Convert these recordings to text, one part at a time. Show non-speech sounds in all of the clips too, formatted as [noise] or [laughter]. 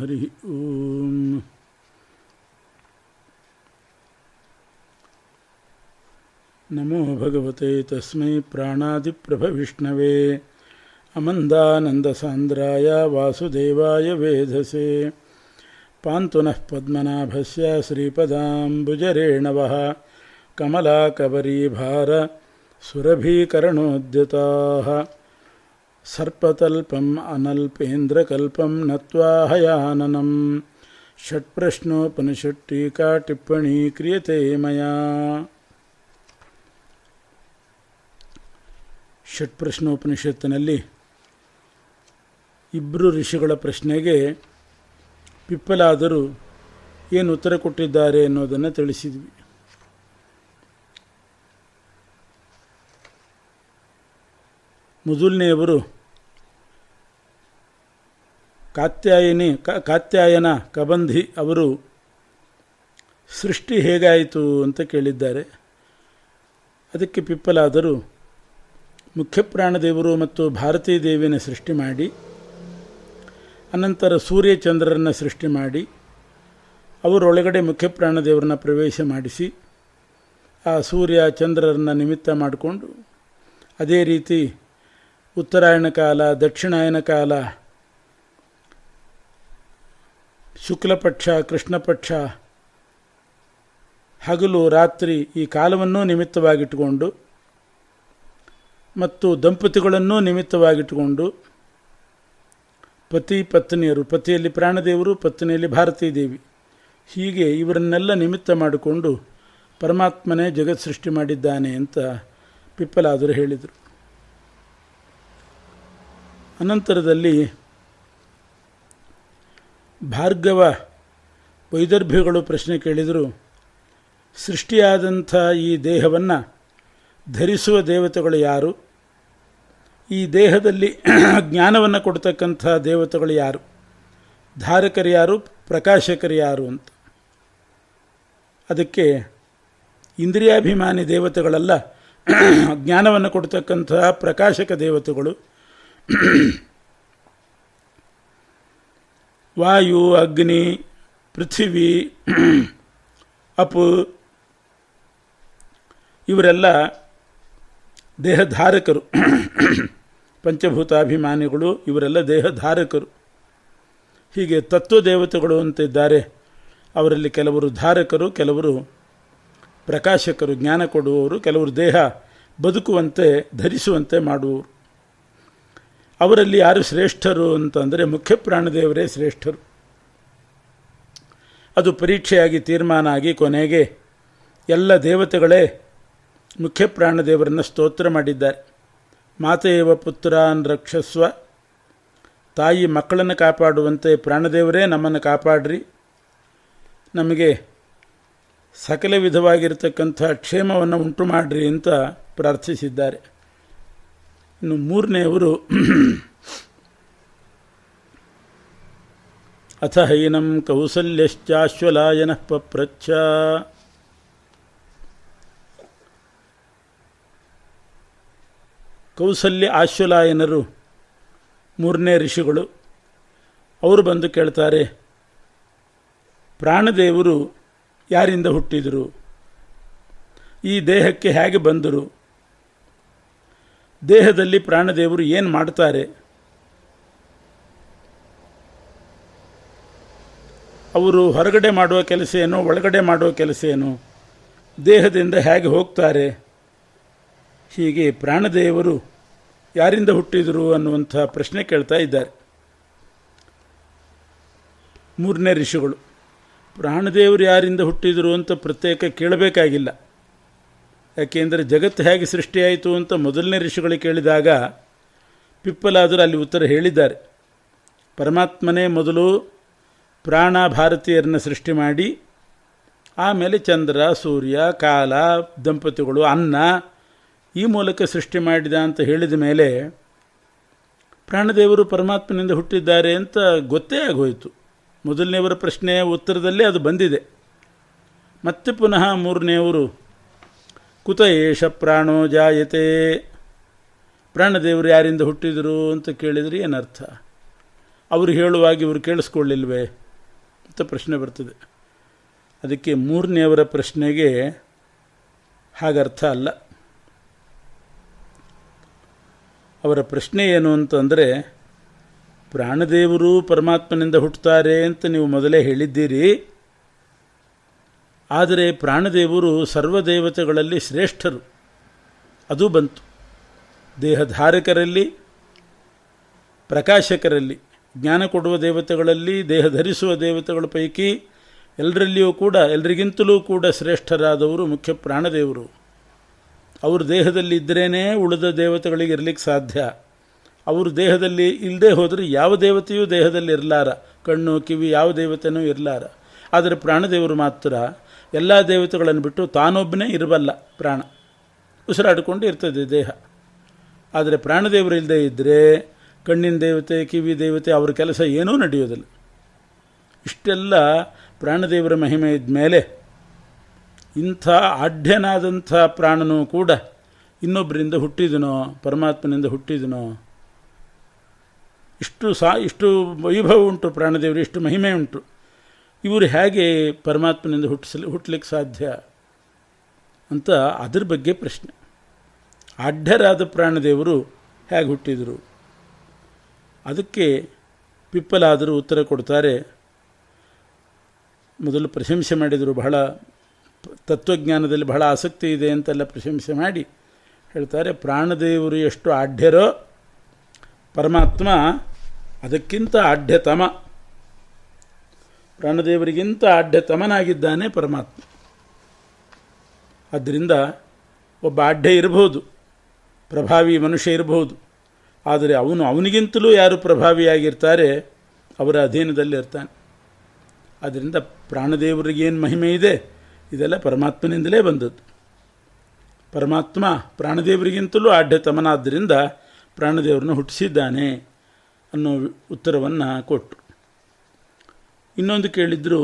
हरि ओम। नमो भगवते तस्मै प्राणादिप्रभविष्णवे। अमन्दानन्दसान्द्राय वासुदेवाय वेधसे। पान्तुनः पद्मनाभस्य वह वः। कमलाकबरीभार सुरभीकरणोद्यताः। ಸರ್ಪತಲ್ಪಂ ಅನಲ್ಪೇಂದ್ರಕಲ್ಪಂ ನತ್ವಾ ಹಯಾನನಂ. ಷಟ್ಪ್ರಶ್ನೋಪನಿಷಟ್ಟೀಕಾ ಟಿಪ್ಪಣಿ ಕ್ರಿಯತೆ ಮಯಾ. ಷಟ್ಪ್ರಶ್ನೋಪನಿಷತ್ತಿನಲ್ಲಿ ಇಬ್ಬರು ಋಷಿಗಳ ಪ್ರಶ್ನೆಗೆ ಪಿಪ್ಪಲಾದರೂ ಏನು ಉತ್ತರ ಕೊಟ್ಟಿದ್ದಾರೆ ಅನ್ನೋದನ್ನು ತಿಳಿಸಿದ್ವಿ. ಮೊದಲನೆಯವರು ಕಾತ್ಯಾಯನಿ ಕಾತ್ಯಾಯನ ಕಬಂಧಿ ಅವರು ಸೃಷ್ಟಿ ಹೇಗಾಯಿತು ಅಂತ ಕೇಳಿದ್ದಾರೆ. ಅದಕ್ಕೆ ಪಿಪ್ಪಲಾದರು, ಮುಖ್ಯ ಪ್ರಾಣದೇವರು ಮತ್ತು ಭಾರತೀ ದೇವಿನ ಸೃಷ್ಟಿ ಮಾಡಿ, ಅನಂತರ ಸೂರ್ಯ ಚಂದ್ರರನ್ನು ಸೃಷ್ಟಿ ಮಾಡಿ, ಅವರೊಳಗಡೆ ಮುಖ್ಯ ದೇವರನ್ನ ಪ್ರವೇಶ ಮಾಡಿಸಿ, ಆ ಸೂರ್ಯ ಚಂದ್ರರನ್ನು ನಿಮಿತ್ತ ಮಾಡಿಕೊಂಡು, ಅದೇ ರೀತಿ ಉತ್ತರಾಯಣ ಕಾಲ, ದಕ್ಷಿಣಾಯನ ಕಾಲ ಶುಕ್ಲಪಕ್ಷ, ಕೃಷ್ಣಪಕ್ಷ, ಹಗಲು, ರಾತ್ರಿ ಈ ಕಾಲವನ್ನೂ ನಿಮಿತ್ತವಾಗಿಟ್ಟುಕೊಂಡು ಮತ್ತು ದಂಪತಿಗಳನ್ನೂ ನಿಮಿತ್ತವಾಗಿಟ್ಟುಕೊಂಡು ಪತಿ ಪತ್ನಿಯರು, ಪತಿಯಲ್ಲಿ ಪ್ರಾಣದೇವರು, ಪತ್ನಿಯಲ್ಲಿ ಭಾರತೀ ದೇವಿ ಹೀಗೆ ಇವರನ್ನೆಲ್ಲ ನಿಮಿತ್ತ ಮಾಡಿಕೊಂಡು ಪರಮಾತ್ಮನೇ ಜಗತ್ ಸೃಷ್ಟಿ ಮಾಡಿದ್ದಾನೆ ಅಂತ ಪಿಪ್ಪಲಾದರು ಹೇಳಿದರು. ಅನಂತರದಲ್ಲಿ ಭಾರ್ಗವ ವೈದರ್ಭ್ಯಗಳು ಪ್ರಶ್ನೆ ಕೇಳಿದರು, ಸೃಷ್ಟಿಯಾದಂಥ ಈ ದೇಹವನ್ನು ಧರಿಸುವ ದೇವತೆಗಳು ಯಾರು? ಈ ದೇಹದಲ್ಲಿ [clears throat] ಜ್ಞಾನವನ್ನು ಕೊಡ್ತಕ್ಕಂಥ ದೇವತೆಗಳು ಯಾರು? ಧಾರಕರು ಯಾರು, ಪ್ರಕಾಶಕರು ಯಾರು ಅಂತ. ಅದಕ್ಕೆ ಇಂದ್ರಿಯಾಭಿಮಾನಿ ದೇವತೆಗಳಲ್ಲ, [clears throat] ಜ್ಞಾನವನ್ನು ಕೊಡ್ತಕ್ಕಂತಹ ಪ್ರಕಾಶಕ ದೇವತೆಗಳು [clears throat] ವಾಯು, ಅಗ್ನಿ, ಪೃಥಿವಿ, ಅಪು, ಇವರೆಲ್ಲ ದೇಹಧಾರಕರು. ಪಂಚಭೂತಾಭಿಮಾನಿಗಳು ಇವರೆಲ್ಲ ದೇಹಧಾರಕರು. ಹೀಗೆ ತತ್ವದೇವತೆಗಳು ಅಂತಿದ್ದಾರೆ. ಅವರಲ್ಲಿ ಕೆಲವರು ಧಾರಕರು, ಕೆಲವರು ಪ್ರಕಾಶಕರು, ಜ್ಞಾನ ಕೊಡುವವರು, ಕೆಲವರು ದೇಹ ಬದುಕುವಂತೆ, ಧರಿಸುವಂತೆ ಮಾಡುವವರು. ಅವರಲ್ಲಿ ಯಾರು ಶ್ರೇಷ್ಠರು ಅಂತಂದರೆ ಮುಖ್ಯ ಪ್ರಾಣದೇವರೇ ಶ್ರೇಷ್ಠರು. ಅದು ಪರೀಕ್ಷೆಯಾಗಿ ತೀರ್ಮಾನ ಆಗಿ ಕೊನೆಗೆ ಎಲ್ಲ ದೇವತೆಗಳೇ ಮುಖ್ಯ ಪ್ರಾಣದೇವರನ್ನು ಸ್ತೋತ್ರ ಮಾಡಿದ್ದಾರೆ. ಮಾತೆಯವ ಪುತ್ರಾನ್ ರಕ್ಷಸ್ವ, ತಾಯಿ ಮಕ್ಕಳನ್ನು ಕಾಪಾಡುವಂತೆ ಪ್ರಾಣದೇವರೇ ನಮ್ಮನ್ನು ಕಾಪಾಡ್ರಿ. ನಮಗೆ ಸಕಲ ವಿಧವಾಗಿರತಕ್ಕಂಥ ಕ್ಷೇಮವನ್ನು ಉಂಟು ಮಾಡ್ರಿ ಅಂತ ಪ್ರಾರ್ಥಿಸಿದ್ದಾರೆ. ಇನ್ನು ಮೂರನೆಯವರು ಅಥ ಹೈನಂ ಕೌಸಲ್ಯಶ್ಚಾಶ್ವಲಾಯನ ಪಪ್ರಚ್ಛ. ಕೌಸಲ್ಯ ಆಶ್ವಲಾಯನರು, ಮೂರನೇ ಋಷಿಗಳು, ಅವರು ಬಂದು ಕೇಳ್ತಾರೆ, ಪ್ರಾಣದೇವರು ಯಾರಿಂದ ಹುಟ್ಟಿದರು? ಈ ದೇಹಕ್ಕೆ ಹೇಗೆ ಬಂದರು? ದೇಹದಲ್ಲಿ ಪ್ರಾಣದೇವರು ಏನು ಮಾಡ್ತಾರೆ? ಅವರು ಹೊರಗಡೆ ಮಾಡುವ ಕೆಲಸ ಏನು? ಒಳಗಡೆ ಮಾಡುವ ಕೆಲಸ ಏನು? ದೇಹದಿಂದ ಹೇಗೆ ಹೋಗ್ತಾರೆ? ಹೀಗೆ ಪ್ರಾಣದೇವರು ಯಾರಿಂದ ಹುಟ್ಟಿದರು ಅನ್ನುವಂಥ ಪ್ರಶ್ನೆ ಕೇಳ್ತಾ ಇದ್ದಾರೆ. ಮೂರನೇ ಋಷಿಗಳು, ಪ್ರಾಣದೇವರು ಯಾರಿಂದ ಹುಟ್ಟಿದರು ಅಂತ ಪ್ರತ್ಯೇಕ ಕೇಳಬೇಕಾಗಿಲ್ಲ. ಯಾಕೆಂದರೆ ಜಗತ್ತು ಹೇಗೆ ಸೃಷ್ಟಿಯಾಯಿತು ಅಂತ ಮೊದಲನೇ ಋಷಿಗಳಿಗೆ ಕೇಳಿದಾಗ ಪಿಪ್ಪಲಾದರೂ ಅಲ್ಲಿ ಉತ್ತರ ಹೇಳಿದ್ದಾರೆ. ಪರಮಾತ್ಮನೇ ಮೊದಲು ಪ್ರಾಣ ಭಾರತೀಯರನ್ನು ಸೃಷ್ಟಿ ಮಾಡಿ, ಆಮೇಲೆ ಚಂದ್ರ, ಸೂರ್ಯ, ಕಾಲ, ದಂಪತಿಗಳು, ಅನ್ನ ಈ ಮೂಲಕ ಸೃಷ್ಟಿ ಮಾಡಿದ ಅಂತ ಹೇಳಿದ ಮೇಲೆ ಪ್ರಾಣದೇವರು ಪರಮಾತ್ಮನಿಂದ ಹುಟ್ಟಿದ್ದಾರೆ ಅಂತ ಗೊತ್ತೇ ಆಗೋಯಿತು. ಮೊದಲನೆಯವರ ಪ್ರಶ್ನೆಯ ಉತ್ತರದಲ್ಲೇ ಅದು ಬಂದಿದೆ. ಮತ್ತೆ ಪುನಃ ಮೂರನೆಯವರು ಕುತ ಏಷ ಪ್ರಾಣೋ ಜಾಯತೆ. ಪ್ರಾಣದೇವರು ಯಾರಿಂದ ಹುಟ್ಟಿದರು ಅಂತ ಕೇಳಿದರೆ ಏನರ್ಥ? ಅವರು ಹೇಳುವಾಗ ಇವರು ಕೇಳಿಸ್ಕೊಳ್ಳಿಲ್ವೇ ಅಂತ ಪ್ರಶ್ನೆ ಬರ್ತದೆ. ಅದಕ್ಕೆ ಮೂರನೆಯವರ ಪ್ರಶ್ನೆಗೆ ಹಾಗರ್ಥ ಅಲ್ಲ. ಅವರ ಪ್ರಶ್ನೆ ಏನು ಅಂತಂದರೆ, ಪ್ರಾಣದೇವರು ಪರಮಾತ್ಮನಿಂದ ಹುಟ್ಟುತ್ತಾರೆ ಅಂತ ನೀವು ಮೊದಲೇ ಹೇಳಿದ್ದೀರಿ. ಆದರೆ ಪ್ರಾಣದೇವರು ಸರ್ವದೇವತೆಗಳಲ್ಲಿ ಶ್ರೇಷ್ಠರು. ಅದು ಬಂತು. ದೇಹಧಾರಕರಲ್ಲಿ, ಪ್ರಕಾಶಕರಲ್ಲಿ, ಜ್ಞಾನ ಕೊಡುವ ದೇವತೆಗಳಲ್ಲಿ, ದೇಹ ಧರಿಸುವ ದೇವತೆಗಳ ಪೈಕಿ ಎಲ್ಲರಲ್ಲಿಯೂ ಕೂಡ, ಎಲ್ರಿಗಿಂತಲೂ ಕೂಡ ಶ್ರೇಷ್ಠರಾದವರು ಮುಖ್ಯ ಪ್ರಾಣದೇವರು. ಅವರು ದೇಹದಲ್ಲಿ ಇದ್ದರೇನೇ ಉಳಿದ ದೇವತೆಗಳಿಗೆ ಇರಲಿಕ್ಕೆ ಸಾಧ್ಯ. ಅವರು ದೇಹದಲ್ಲಿ ಇಲ್ಲದೆ ಹೋದರೆ ಯಾವ ದೇವತೆಯೂ ದೇಹದಲ್ಲಿ ಇರಲಾರ. ಕಣ್ಣು, ಕಿವಿ, ಯಾವ ದೇವತೆಯೂ ಇರಲಾರ. ಆದರೆ ಪ್ರಾಣದೇವರು ಮಾತ್ರ ಎಲ್ಲ ದೇವತೆಗಳನ್ನು ಬಿಟ್ಟು ತಾನೊಬ್ಬನೇ ಇರಬಲ್ಲ ಪ್ರಾಣ. ಉಸಿರಾಡಿಕೊಂಡು ಇರ್ತದೆ ದೇಹ. ಆದರೆ ಪ್ರಾಣದೇವರು ಇಲ್ಲದೆ ಇದ್ದರೆ ಕಣ್ಣಿನ ದೇವತೆ, ಕಿವಿ ದೇವತೆ ಅವರ ಕೆಲಸ ಏನೂ ನಡೆಯೋದಿಲ್ಲ ಇಷ್ಟೆಲ್ಲ ಪ್ರಾಣದೇವರ ಮಹಿಮೆ ಇದ್ಮೇಲೆ ಇಂಥ ಆಢ್ಯನಾದಂಥ ಪ್ರಾಣನೂ ಕೂಡ ಇನ್ನೊಬ್ಬರಿಂದ ಹುಟ್ಟಿದನೋ, ಪರಮಾತ್ಮನಿಂದ ಹುಟ್ಟಿದನೋ, ಇಷ್ಟು ಸಾ, ಇಷ್ಟು ವೈಭವ ಉಂಟು ಪ್ರಾಣದೇವರು ಇಷ್ಟು ಮಹಿಮೆ ಉಂಟು. ಇವರು ಹೇಗೆ ಪರಮಾತ್ಮನಿಂದ ಹುಟ್ಟಿಸಲಿ ಹುಟ್ಟಲಿಕ್ಕೆ ಸಾಧ್ಯ ಅಂತ ಅದ್ರ ಬಗ್ಗೆ ಪ್ರಶ್ನೆ. ಅಡ್ಡರಾದ ಪ್ರಾಣದೇವರು ಹೇಗೆ ಹುಟ್ಟಿದರು? ಅದಕ್ಕೆ ಪಿಪ್ಪಲಾದರೂ ಉತ್ತರ ಕೊಡ್ತಾರೆ. ಮೊದಲು ಪ್ರಶಂಸೆ ಮಾಡಿದರು. ಬಹಳ ತತ್ವಜ್ಞಾನದಲ್ಲಿ ಬಹಳ ಆಸಕ್ತಿ ಇದೆ ಅಂತೆಲ್ಲ ಪ್ರಶಂಸೆ ಮಾಡಿ ಹೇಳ್ತಾರೆ, ಪ್ರಾಣದೇವರು ಎಷ್ಟು ಆಢ್ಯರೋ ಪರಮಾತ್ಮ ಅದಕ್ಕಿಂತ ಆಢ್ಯತಮ ಪ್ರಾಣದೇವರಿಗಿಂತ ಆಢ್ಯತಮನಾಗಿದ್ದಾನೆ ಪರಮಾತ್ಮ. ಆದ್ದರಿಂದ ಒಬ್ಬ ಆಢ್ಯ ಇರಬಹುದು, ಪ್ರಭಾವಿ ಮನುಷ್ಯ ಇರಬಹುದು. ಆದರೆ ಅವನು ಅವನಿಗಿಂತಲೂ ಯಾರು ಪ್ರಭಾವಿಯಾಗಿರ್ತಾರೆ, ಅವರ ಅಧೀನದಲ್ಲಿ ಇರ್ತಾನೆ. ಆದ್ದರಿಂದ ಪ್ರಾಣದೇವರಿಗೇನು ಮಹಿಮೆ ಇದೆ? ಇದೆಲ್ಲ ಪರಮಾತ್ಮನಿಂದಲೇ ಬಂದದ್ದು. ಪರಮಾತ್ಮ ಪ್ರಾಣದೇವರಿಗಿಂತಲೂ ಆಢ್ಯತಮನಾದ್ದರಿಂದ ಪ್ರಾಣದೇವರನ್ನು ಹುಟ್ಟಿಸಿದ್ದಾನೆ ಅನ್ನೋ ಉತ್ತರವನ್ನು ಕೊಟ್ಟರು ಇನ್ನೊಂದು ಕೇಳಿದ್ರು,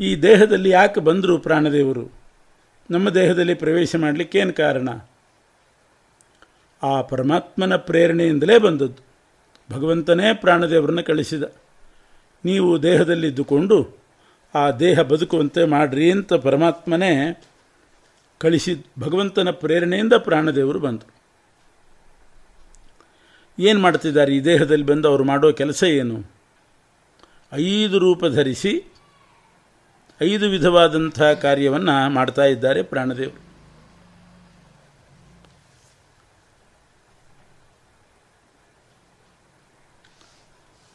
ಈ ದೇಹದಲ್ಲಿ ಯಾಕೆ ಬಂದರು ಪ್ರಾಣದೇವರು? ನಮ್ಮ ದೇಹದಲ್ಲಿ ಪ್ರವೇಶ ಮಾಡಲಿಕ್ಕೇನು ಕಾರಣ? ಆ ಪರಮಾತ್ಮನ ಪ್ರೇರಣೆಯಿಂದಲೇ ಬಂದದ್ದು. ಭಗವಂತನೇ ಪ್ರಾಣದೇವರನ್ನು ಕಳಿಸಿದ. ನೀವು ದೇಹದಲ್ಲಿದ್ದುಕೊಂಡು ಆ ದೇಹ ಬದುಕುವಂತೆ ಮಾಡ್ರಿ ಅಂತ ಪರಮಾತ್ಮನೇ ಕಳಿಸಿದ ಭಗವಂತನ ಪ್ರೇರಣೆಯಿಂದ ಪ್ರಾಣದೇವರು ಬಂದರು ಏನು ಮಾಡ್ತಿದ್ದಾರೆ? ಈ ದೇಹದಲ್ಲಿ ಬಂದು ಅವರು ಮಾಡೋ ಕೆಲಸ ಏನು? ಐದು ರೂಪ ಧರಿಸಿ ಐದು ವಿಧವಾದಂಥ ಕಾರ್ಯವನ್ನು ಮಾಡ್ತಾ ಇದ್ದಾರೆ ಪ್ರಾಣದೇವರು.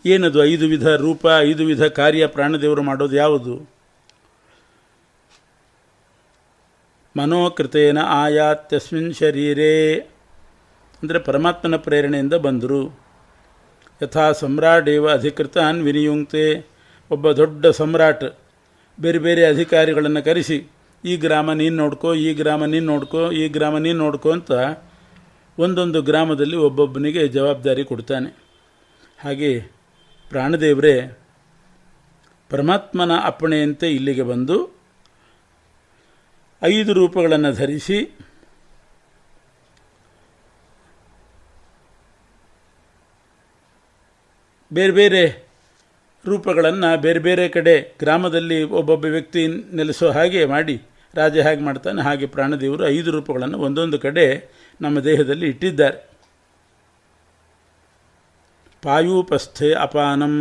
ಏನದು ಐದು ವಿಧ ರೂಪ, ಐದು ವಿಧ ಕಾರ್ಯ ಪ್ರಾಣದೇವರು ಮಾಡೋದು ಯಾವುದು? ಮನೋಕೃತೇನ ಆಯಾತ್ಯಸ್ಮಿನ್ ಶರೀರೇ. ಅಂದರೆ ಪರಮಾತ್ಮನ ಪ್ರೇರಣೆಯಿಂದ ಬಂದರು. ಯಥಾ ಸಮ್ರಾಟೇವ ಅಧಿಕೃತಾನ್ ವಿನಿಯುಂಕ್ತೆ. ಒಬ್ಬ ದೊಡ್ಡ ಸಮ್ರಾಟ್, ಬೇರೆ ಬೇರೆ ಅಧಿಕಾರಿಗಳನ್ನು ಕರೆಸಿ, ಈ ಗ್ರಾಮ ನೀನು ನೋಡ್ಕೋ, ಈ ಗ್ರಾಮ ನೀನು ನೋಡ್ಕೋ, ಈ ಗ್ರಾಮ ನೀನು ನೋಡ್ಕೋ ಅಂತ ಒಂದೊಂದು ಗ್ರಾಮದಲ್ಲಿ ಒಬ್ಬೊಬ್ಬನಿಗೆ ಜವಾಬ್ದಾರಿ ಕೊಡ್ತಾನೆ. ಹಾಗೆ ಪ್ರಾಣದೇವರೇ, ಪರಮಾತ್ಮನ ಅಪ್ಪಣೆಯಂತೆ ಇಲ್ಲಿಗೆ ಬಂದು ಐದು ರೂಪಗಳನ್ನು ಧರಿಸಿ ಬೇರೆ ಬೇರೆ ರೂಪಗಳನ್ನು ಬೇರೆ ಬೇರೆ ಕಡೆ ಗ್ರಾಮದಲ್ಲಿ ಒಬ್ಬೊಬ್ಬ ವ್ಯಕ್ತಿ ನೆಲೆಸೋ ಹಾಗೆ ಮಾಡಿ ರಾಜ ಹೇಗೆ ಮಾಡ್ತಾನೆ, ಹಾಗೆ ಪ್ರಾಣದೇವರು ಐದು ರೂಪಗಳನ್ನು ಒಂದೊಂದು ಕಡೆ ನಮ್ಮ ದೇಹದಲ್ಲಿ ಇಟ್ಟಿದ್ದಾರೆ. ಪಾಯೂಪಸ್ಥೆ ಅಪಾನಂ.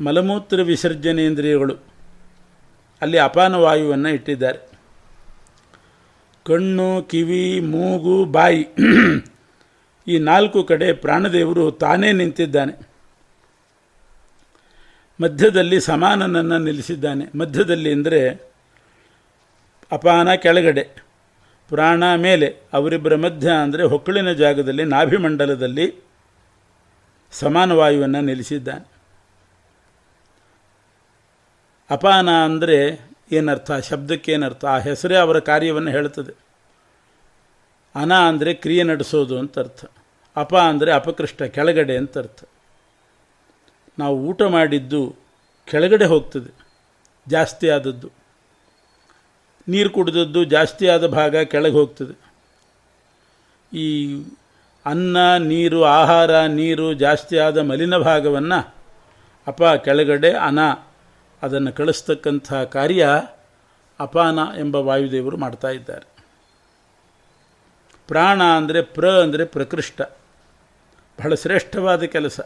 ಮಲಮೂತ್ರ ವಿಸರ್ಜನೇಂದ್ರಿಯಗಳು ಅಲ್ಲಿ ಅಪಾನ ವಾಯುವನ್ನು ಇಟ್ಟಿದ್ದಾರೆ. ಕಣ್ಣು, ಕಿವಿ, ಮೂಗು, ಬಾಯಿ ಈ ನಾಲ್ಕು ಕಡೆ ಪ್ರಾಣದೇವರು ತಾನೇ ನಿಂತಿದ್ದಾನೆ. ಮಧ್ಯದಲ್ಲಿ ಸಮಾನನನ್ನು ನಿಲ್ಲಿಸಿದ್ದಾನೆ. ಮಧ್ಯದಲ್ಲಿ ಅಂದರೆ ಅಪಾನ ಕೆಳಗಡೆ, ಪ್ರಾಣ ಮೇಲೆ, ಅವರಿಬ್ಬರ ಮಧ್ಯ ಅಂದರೆ ಹೊಕ್ಕಳಿನ ಜಾಗದಲ್ಲಿ, ನಾಭಿಮಂಡಲದಲ್ಲಿ ಸಮಾನ ವಾಯುವನ್ನು ನಿಲ್ಲಿಸಿದ್ದಾನೆ. ಅಪಾನ ಅಂದರೆ ಏನರ್ಥ? ಶಬ್ದಕ್ಕೇನರ್ಥ ಆ ಹೆಸರೇ ಅವರ ಕಾರ್ಯವನ್ನು ಹೇಳುತ್ತದೆ. ಅನ ಅಂದರೆ ಕ್ರಿಯೆ ನಡೆಸೋದು ಅಂತ ಅರ್ಥ. ಅಪ ಅಂದರೆ ಅಪಕೃಷ್ಟ, ಕೆಳಗಡೆ ಅಂತ ಅರ್ಥ. ನಾವು ಊಟ ಮಾಡಿದ್ದು ಕೆಳಗಡೆ ಹೋಗ್ತದೆ, ಜಾಸ್ತಿ ಆದದ್ದು. ನೀರು ಕುಡಿದದ್ದು ಜಾಸ್ತಿ ಆದ ಭಾಗ ಕೆಳಗೆ ಹೋಗ್ತದೆ. ಈ ಅನ್ನ, ನೀರು, ಆಹಾರ, ನೀರು ಜಾಸ್ತಿ ಆದ ಮಲಿನ ಭಾಗವನ್ನು ಅಪ, ಕೆಳಗಡೆ, ಅನ, ಅದನ್ನು ಕಳಿಸ್ತಕ್ಕಂಥ ಕಾರ್ಯ ಅಪಾನ ಎಂಬ ವಾಯುದೇವರು ಮಾಡ್ತಾ ಇದ್ದಾರೆ. ಪ್ರಾಣ ಅಂದರೆ ಪ್ರ ಅಂದರೆ ಪ್ರಕೃಷ್ಟ. ಬಹಳ ಶ್ರೇಷ್ಠವಾದ ಕೆಲಸ.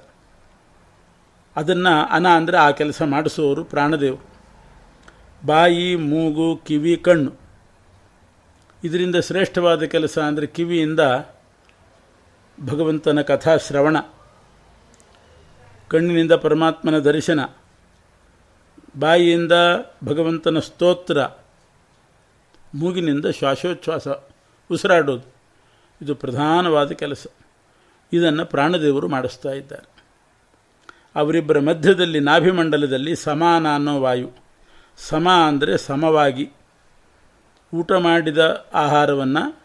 ಅದನ್ನು ಅನ ಅಂದರೆ ಆ ಕೆಲಸ ಮಾಡಿಸುವವರು ಪ್ರಾಣದೇವರು. ಬಾಯಿ, ಮೂಗು, ಕಿವಿ, ಕಣ್ಣು. ಇದರಿಂದ ಶ್ರೇಷ್ಠವಾದ ಕೆಲಸ ಅಂದರೆ ಕಿವಿಯಿಂದ ಭಗವಂತನ ಕಥಾ ಶ್ರವಣ ಕಣ್ಣಿನಿಂದ ಪರಮಾತ್ಮನ ದರ್ಶನ. ಬಾಯಿಯಿಂದ ಭಗವಂತನ ಸ್ತೋತ್ರ. ಮೂಗಿನಿಂದ ಶ್ವಾಸೋಚ್ಛ್ವಾಸ ಉಸಿರಾಡೋದು. ಇದು ಪ್ರಧಾನವಾದ ಕೆಲಸ. ಇದನ್ನು ಪ್ರಾಣದೇವರು ಮಾಡಿಸ್ತಾ ಇದ್ದಾರೆ. ಅವರಿಬ್ಬರ ಮಧ್ಯದಲ್ಲಿ ನಾಭಿಮಂಡಲದಲ್ಲಿ ಸಮಾನ ಅನ್ನೋ ವಾಯು. ಸಮ ಅಂದರೆ ಸಮವಾಗಿ ಊಟ ಮಾಡಿದ ಆಹಾರವನ್ನು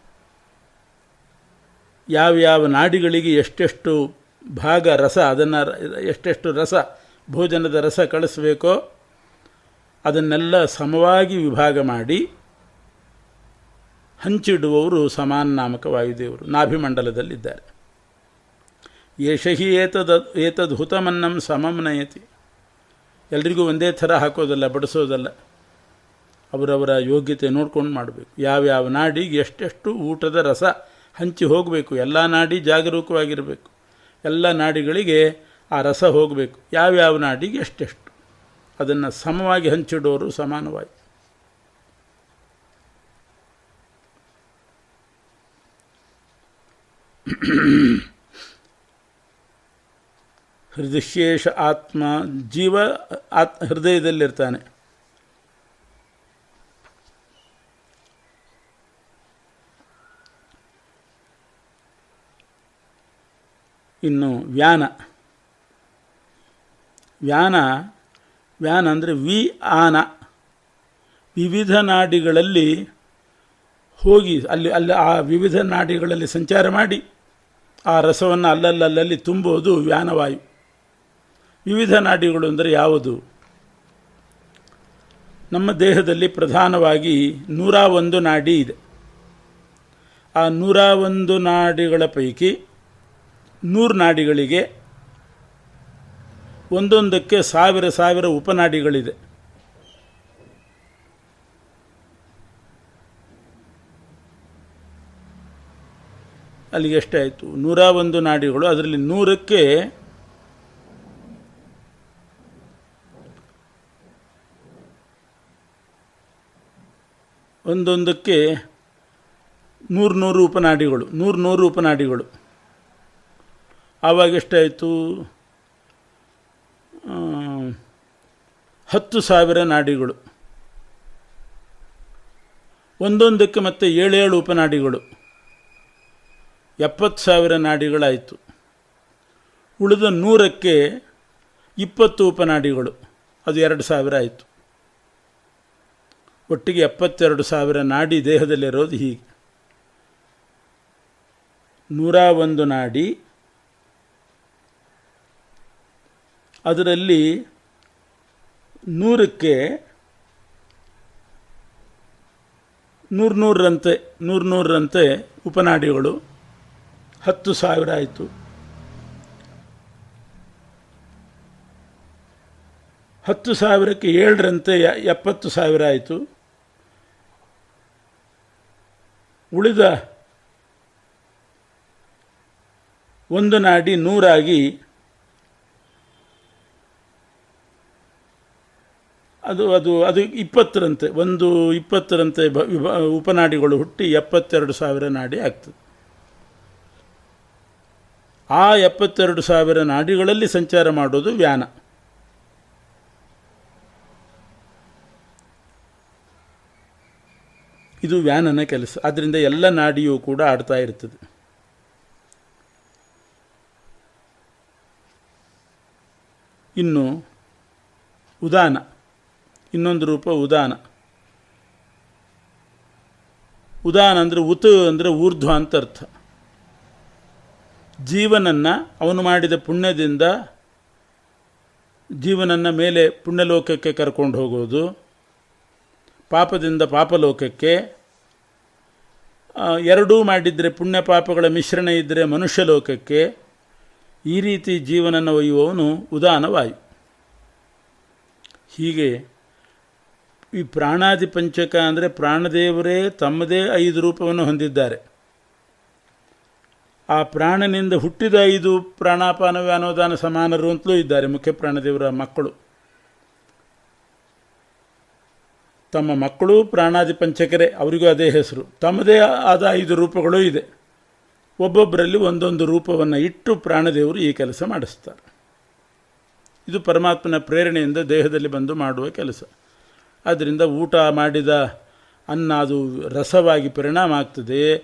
ಯಾವ್ಯಾವ ನಾಡಿಗಳಿಗೆ ಎಷ್ಟೆಷ್ಟು ಭಾಗ ರಸ ಅದನ್ನು ಎಷ್ಟೆಷ್ಟು ರಸ ಭೋಜನದ ರಸ ಕಳಿಸ್ಬೇಕೋ ಅದನ್ನೆಲ್ಲ ಸಮವಾಗಿ ವಿಭಾಗ ಮಾಡಿ ಹಂಚಿಡುವವರು ಸಮಾನ ನಾಮಕ ವಾಯುದೇವರು, ನಾಭಿಮಂಡಲದಲ್ಲಿದ್ದಾರೆ. ಯಶಹಿ ಏತದ ಏತದ್ ಹುತಮನ್ನಂ ಸಮಂ ನಯತಿ. ಎಲ್ರಿಗೂ ಒಂದೇ ಥರ ಹಾಕೋದಲ್ಲ, ಬಡಿಸೋದಲ್ಲ. ಅವರವರ ಯೋಗ್ಯತೆ ನೋಡ್ಕೊಂಡು ಮಾಡಬೇಕು. ಯಾವ್ಯಾವ ನಾಡಿಗೆ ಎಷ್ಟೆಷ್ಟು ಊಟದ ರಸ ಹಂಚಿ ಹೋಗಬೇಕು, ಎಲ್ಲ ನಾಡಿ ಜಾಗರೂಕವಾಗಿರಬೇಕು. ಎಲ್ಲ ನಾಡಿಗಳಿಗೆ ಆ ರಸ ಹೋಗಬೇಕು. ಯಾವ್ಯಾವ ನಾಡಿಗೆ ಎಷ್ಟೆಷ್ಟು. ಅದನ್ನು ಸಮವಾಗಿ ಹಂಚಿಡೋರು ಸಮಾನವಾಗಿ. ಹೃದಯಶೇಷ ಆತ್ಮ ಜೀವ ಆತ್ ಹೃದಯದಲ್ಲಿರ್ತಾನೆ. ಇನ್ನು ವ್ಯಾನ. ವ್ಯಾನ ವ್ಯಾನ ಅಂದರೆ ವಿ ಆನ. ವಿವಿಧ ನಾಡಿಗಳಲ್ಲಿ ಹೋಗಿ ಅಲ್ಲಿ ಅಲ್ಲಿ ಆ ವಿವಿಧ ನಾಡಿಗಳಲ್ಲಿ ಸಂಚಾರ ಮಾಡಿ ಆ ರಸವನ್ನು ಅಲ್ಲಲ್ಲಲ್ಲಿ ತುಂಬೋದು ವ್ಯಾನವಾಯು. ವಿವಿಧ ನಾಡಿಗಳು ಅಂದರೆ ಯಾವುದು? ನಮ್ಮ ದೇಹದಲ್ಲಿ ಪ್ರಧಾನವಾಗಿ ನೂರ ಒಂದು ನಾಡಿ ಇದೆ. ಆ ನೂರ ಒಂದು ನಾಡಿಗಳ ಪೈಕಿ ನೂರು ನಾಡಿಗಳಿಗೆ ಒಂದೊಂದಕ್ಕೆ ಸಾವಿರ ಸಾವಿರ ಉಪನಾಡಿಗಳಿದೆ. ಅಲ್ಲಿಗೆ ಎಷ್ಟೇ ಆಯಿತು? ನೂರ ಒಂದು ನಾಡಿಗಳು. ಅದರಲ್ಲಿ ನೂರಕ್ಕೆ ಒಂದೊಂದಕ್ಕೆ ನೂರು ನೂರು ಉಪನಾಡಿಗಳು, ನೂರು ನೂರು ಉಪನಾಡಿಗಳು. ಆವಾಗ ಎಷ್ಟಾಯಿತು? ಹತ್ತು ಸಾವಿರ ನಾಡಿಗಳು. ಒಂದೊಂದಕ್ಕೆ ಮತ್ತೆ ಏಳೇಳು ಉಪನಾಡಿಗಳು. ಎಪ್ಪತ್ತು ಸಾವಿರ ನಾಡಿಗಳಾಯಿತು. ಉಳಿದ ನೂರಕ್ಕೆ ಇಪ್ಪತ್ತು ಉಪನಾಡಿಗಳು. ಅದು ಎರಡು ಸಾವಿರ ಆಯಿತು. ಒಟ್ಟಿಗೆ ಎಪ್ಪತ್ತೆರಡು ಸಾವಿರ ನಾಡಿ ದೇಹದಲ್ಲಿರೋದು ಹೀಗೆ. ನೂರ ಒಂದು ನಾಡಿ. ಅದರಲ್ಲಿ ನೂರಕ್ಕೆ ನೂರು ನೂರರಂತೆ ನೂರು ನೂರರಂತೆ ಉಪನಾಡಿಗಳು. ಹತ್ತು ಸಾವಿರ ಆಯಿತು. ಹತ್ತು ಸಾವಿರಕ್ಕೆ ಏಳರಂತೆ ಎಪ್ಪತ್ತು ಸಾವಿರ ಆಯಿತು. ಉಳಿದ ಒಂದು ನಾಡಿ ನೂರಾಗಿ ಅದು ಅದು ಅದು ಇಪ್ಪತ್ತರಂತೆ, ಒಂದು ಇಪ್ಪತ್ತರಂತೆ ಉಪನಾಡಿಗಳು ಹುಟ್ಟಿ ಎಪ್ಪತ್ತೆರಡು ಸಾವಿರ ನಾಡಿ ಆಗ್ತದೆ. ಆ ಎಪ್ಪತ್ತೆರಡು ಸಾವಿರ ನಾಡಿಗಳಲ್ಲಿ ಸಂಚಾರ ಮಾಡೋದು ವ್ಯಾನ. ಇದು ವ್ಯಾನನ ಕೆಲಸ. ಆದ್ದರಿಂದ ಎಲ್ಲ ನಾಡಿಯೂ ಕೂಡ ಆಡ್ತಾ ಇರ್ತದೆ. ಇನ್ನು ಉದಾನ. ಇನ್ನೊಂದು ರೂಪ ಉದಾನ. ಉದಾನ ಅಂದರೆ ಉತ್ ಅಂದರೆ ಊರ್ಧ್ವ ಅಂತ ಅರ್ಥ. ಜೀವನನ್ನು ಅವನು ಮಾಡಿದ ಪುಣ್ಯದಿಂದ ಜೀವನನ್ನು ಮೇಲೆ ಪುಣ್ಯಲೋಕಕ್ಕೆ ಕರ್ಕೊಂಡು ಹೋಗೋದು. ಪಾಪದಿಂದ ಪಾಪಲೋಕಕ್ಕೆ ಎರಡೂ ಮಾಡಿದರೆ ಪುಣ್ಯ ಪಾಪಗಳ ಮಿಶ್ರಣ ಇದ್ದರೆ ಮನುಷ್ಯ ಲೋಕಕ್ಕೆ, ಈ ರೀತಿ ಜೀವನನ ಒಯ್ಯುವವನು ಉದಾನವಾಯು. ಹೀಗೆ ಈ ಪ್ರಾಣಾದಿ ಪಂಚಕ ಅಂದರೆ ಪ್ರಾಣದೇವರೇ ತಮ್ಮದೇ ಐದು ರೂಪವನ್ನು ಹೊಂದಿದ್ದಾರೆ. ಆ ಪ್ರಾಣನಿಂದ ಹುಟ್ಟಿದ ಐದು ಪ್ರಾಣಾಪಾನವೇ ಅನುದಾನ ಸಮಾನರು ಅಂತಲೂ ಇದ್ದಾರೆ ಮುಖ್ಯ ಪ್ರಾಣದೇವರ ಮಕ್ಕಳು. ತಮ್ಮ ಮಕ್ಕಳು ಪ್ರಾಣಾದಿ ಪಂಚಕರೇ ಅವರಿಗೂ ಅದೇ ಹೆಸರು. ತಮ್ಮದೇ ಆದ ಐದು ರೂಪಗಳು ಇದೆ. ಒಬ್ಬೊಬ್ಬರಲ್ಲಿ ಒಂದೊಂದು ರೂಪವನ್ನು ಇಟ್ಟು ಪ್ರಾಣದೇವರು ಈ ಕೆಲಸ ಮಾಡಿಸ್ತಾರೆ. ಇದು ಪರಮಾತ್ಮನ ಪ್ರೇರಣೆಯಿಂದ ದೇಹದಲ್ಲಿ ಬಂದು ಮಾಡುವ ಕೆಲಸ. ಆದ್ದರಿಂದ ಊಟ ಮಾಡಿದ ಅನ್ನ ಅದು ರಸವಾಗಿ ಪರಿಣಾಮ ಆಗ್ತದೆ.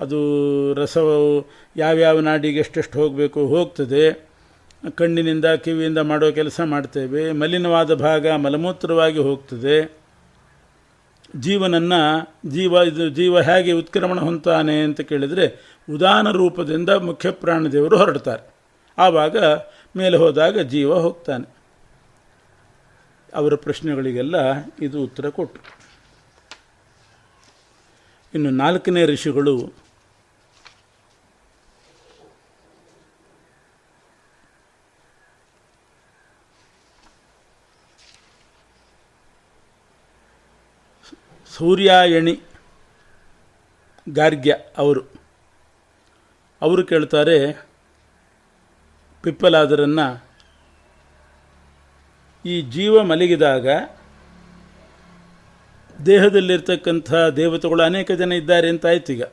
ಅದು ರಸವು ಯಾವ್ಯಾವ ನಾಡಿಗೆ ಎಷ್ಟೆಷ್ಟು ಹೋಗಬೇಕು ಹೋಗ್ತದೆ. ಕಣ್ಣಿನಿಂದ ಕಿವಿಯಿಂದ ಮಾಡೋ ಕೆಲಸ ಮಾಡ್ತೇವೆ. ಮಲಿನವಾದ ಭಾಗ ಮಲಮೂತ್ರವಾಗಿ ಹೋಗ್ತದೆ. ಜೀವನನ್ನು ಜೀವ ಇದು ಜೀವ ಹೇಗೆ ಉತ್ಕ್ರಮಣ ಹೊಂತಾನೆ ಅಂತ ಕೇಳಿದರೆ ಉದಾನ ರೂಪದಿಂದ ಮುಖ್ಯ ಪ್ರಾಣದೇವರು ಹೊರಡ್ತಾರೆ. ಆವಾಗ ಮೇಲೆ ಹೋದಾಗ ಜೀವ ಹೋಗ್ತಾನೆ. ಅವರ ಪ್ರಶ್ನೆಗಳಿಗೆಲ್ಲ ಇದು ಉತ್ತರ ಕೊಟ್ಟರು ಇನ್ನು ನಾಲ್ಕನೇ ಋಷಿಗಳು ಸೂರ್ಯಾಯಣಿ ಗಾರ್ಗ್ಯ ಅವರು. ಅವರು ಕೇಳ್ತಾರೆ, ಪಿಪ್ಪಲಾದರನ್ನು ಈ ಜೀವ ಮಲಗಿದಾಗ ದೇಹದಲ್ಲಿರ್ತಕ್ಕಂಥ ದೇವತೆಗಳು ಅನೇಕ ಜನ ಇದ್ದಾರೆ ಅಂತ ಆಯ್ತು ಈಗ.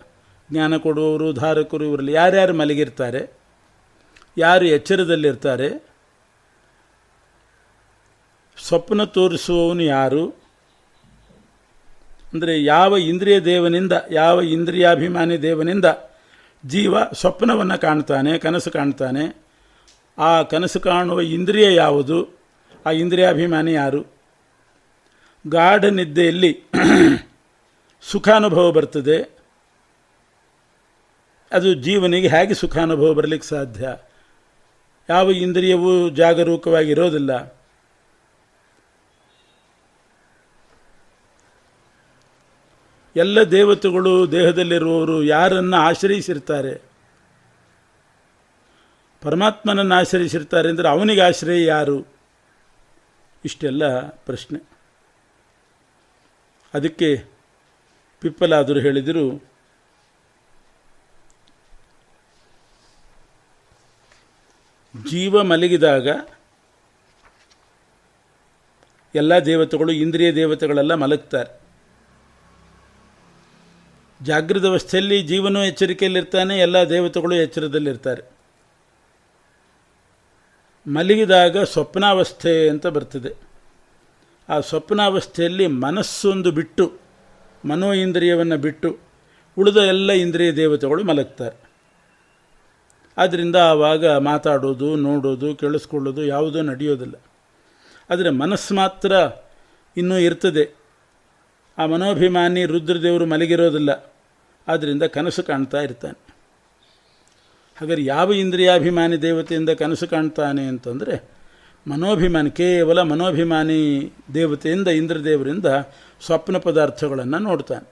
ಜ್ಞಾನ ಕೊಡುವವರು ಧಾರಕರು ಇವರಲ್ಲಿ ಯಾರ್ಯಾರು ಮಲಗಿರ್ತಾರೆ, ಯಾರು ಎಚ್ಚರದಲ್ಲಿರ್ತಾರೆ, ಸ್ವಪ್ನ ತೋರಿಸುವವನು ಯಾರು ಅಂದರೆ ಯಾವ ಇಂದ್ರಿಯ ದೇವನಿಂದ, ಯಾವ ಇಂದ್ರಿಯಾಭಿಮಾನಿ ದೇವನಿಂದ ಜೀವ ಸ್ವಪ್ನವನ್ನು ಕಾಣ್ತಾನೆ, ಕನಸು ಕಾಣ್ತಾನೆ. ಆ ಕನಸು ಕಾಣುವ ಇಂದ್ರಿಯ ಯಾವುದು? ಆ ಇಂದ್ರಿಯಾಭಿಮಾನಿ ಯಾರು? ಗಾಢ ನಿದ್ದೆಯಲ್ಲಿ [clears throat] ಸುಖಾನುಭವ ಬರ್ತದೆ. ಅದು ಜೀವನಿಗೆ ಹೇಗೆ ಸುಖಾನುಭವ ಬರಲಿಕ್ಕೆ ಸಾಧ್ಯ? ಯಾವ ಇಂದ್ರಿಯವೂ ಜಾಗರೂಕವಾಗಿರೋದಿಲ್ಲ. ಎಲ್ಲ ದೇವತೆಗಳು ದೇಹದಲ್ಲಿರುವವರು ಯಾರನ್ನು ಆಶ್ರಯಿಸಿರ್ತಾರೆ? ಪರಮಾತ್ಮನನ್ನು ಆಶ್ರಯಿಸಿರ್ತಾರೆ ಅಂದರೆ ಅವನಿಗೆ ಆಶ್ರಯ ಯಾರು? ಇಷ್ಟೆಲ್ಲ ಪ್ರಶ್ನೆ. ಅದಕ್ಕೆ ಪಿಪ್ಪಲಾದರು ಹೇಳಿದರು, ಜೀವ ಮಲಗಿದಾಗ ಎಲ್ಲ ದೇವತೆಗಳು ಇಂದ್ರಿಯ ದೇವತೆಗಳೆಲ್ಲ ಮಲಗ್ತಾರೆ. ಜಾಗೃತ ಅವಸ್ಥೆಯಲ್ಲಿ ಜೀವನೂ ಎಚ್ಚರಿಕೆಯಲ್ಲಿರ್ತಾನೆ, ಎಲ್ಲ ದೇವತೆಗಳು ಎಚ್ಚರದಲ್ಲಿರ್ತಾರೆ. ಮಲಗಿದಾಗ ಸ್ವಪ್ನಾವಸ್ಥೆ ಅಂತ ಬರ್ತದೆ. ಆ ಸ್ವಪ್ನಾವಸ್ಥೆಯಲ್ಲಿ ಮನಸ್ಸೊಂದು ಬಿಟ್ಟು, ಮನೋ ಇಂದ್ರಿಯವನ್ನು ಬಿಟ್ಟು, ಉಳಿದ ಎಲ್ಲ ಇಂದ್ರಿಯ ದೇವತೆಗಳು ಮಲಗ್ತಾರೆ. ಆದ್ದರಿಂದ ಆವಾಗ ಮಾತಾಡೋದು, ನೋಡೋದು, ಕೇಳಿಸ್ಕೊಳ್ಳೋದು ಯಾವುದೂ ನಡೆಯೋದಿಲ್ಲ. ಆದರೆ ಮನಸ್ಸು ಮಾತ್ರ ಇನ್ನೂ ಇರ್ತದೆ. ಆ ಮನೋಭಿಮಾನಿ ರುದ್ರದೇವರು ಮಲಗಿರೋದಿಲ್ಲ. ಆದ್ದರಿಂದ ಕನಸು ಕಾಣ್ತಾ ಇರ್ತಾನೆ. ಹಾಗಾದ್ರೆ ಯಾವ ಇಂದ್ರಿಯಾಭಿಮಾನಿ ದೇವತೆಯಿಂದ ಕನಸು ಕಾಣ್ತಾನೆ ಅಂತಂದರೆ ಮನೋಭಿಮಾನಿ, ಕೇವಲ ಮನೋಭಿಮಾನಿ ದೇವತೆಯಿಂದ ಇಂದ್ರದೇವರಿಂದ ಸ್ವಪ್ನ ಪದಾರ್ಥಗಳನ್ನು ನೋಡ್ತಾನೆ.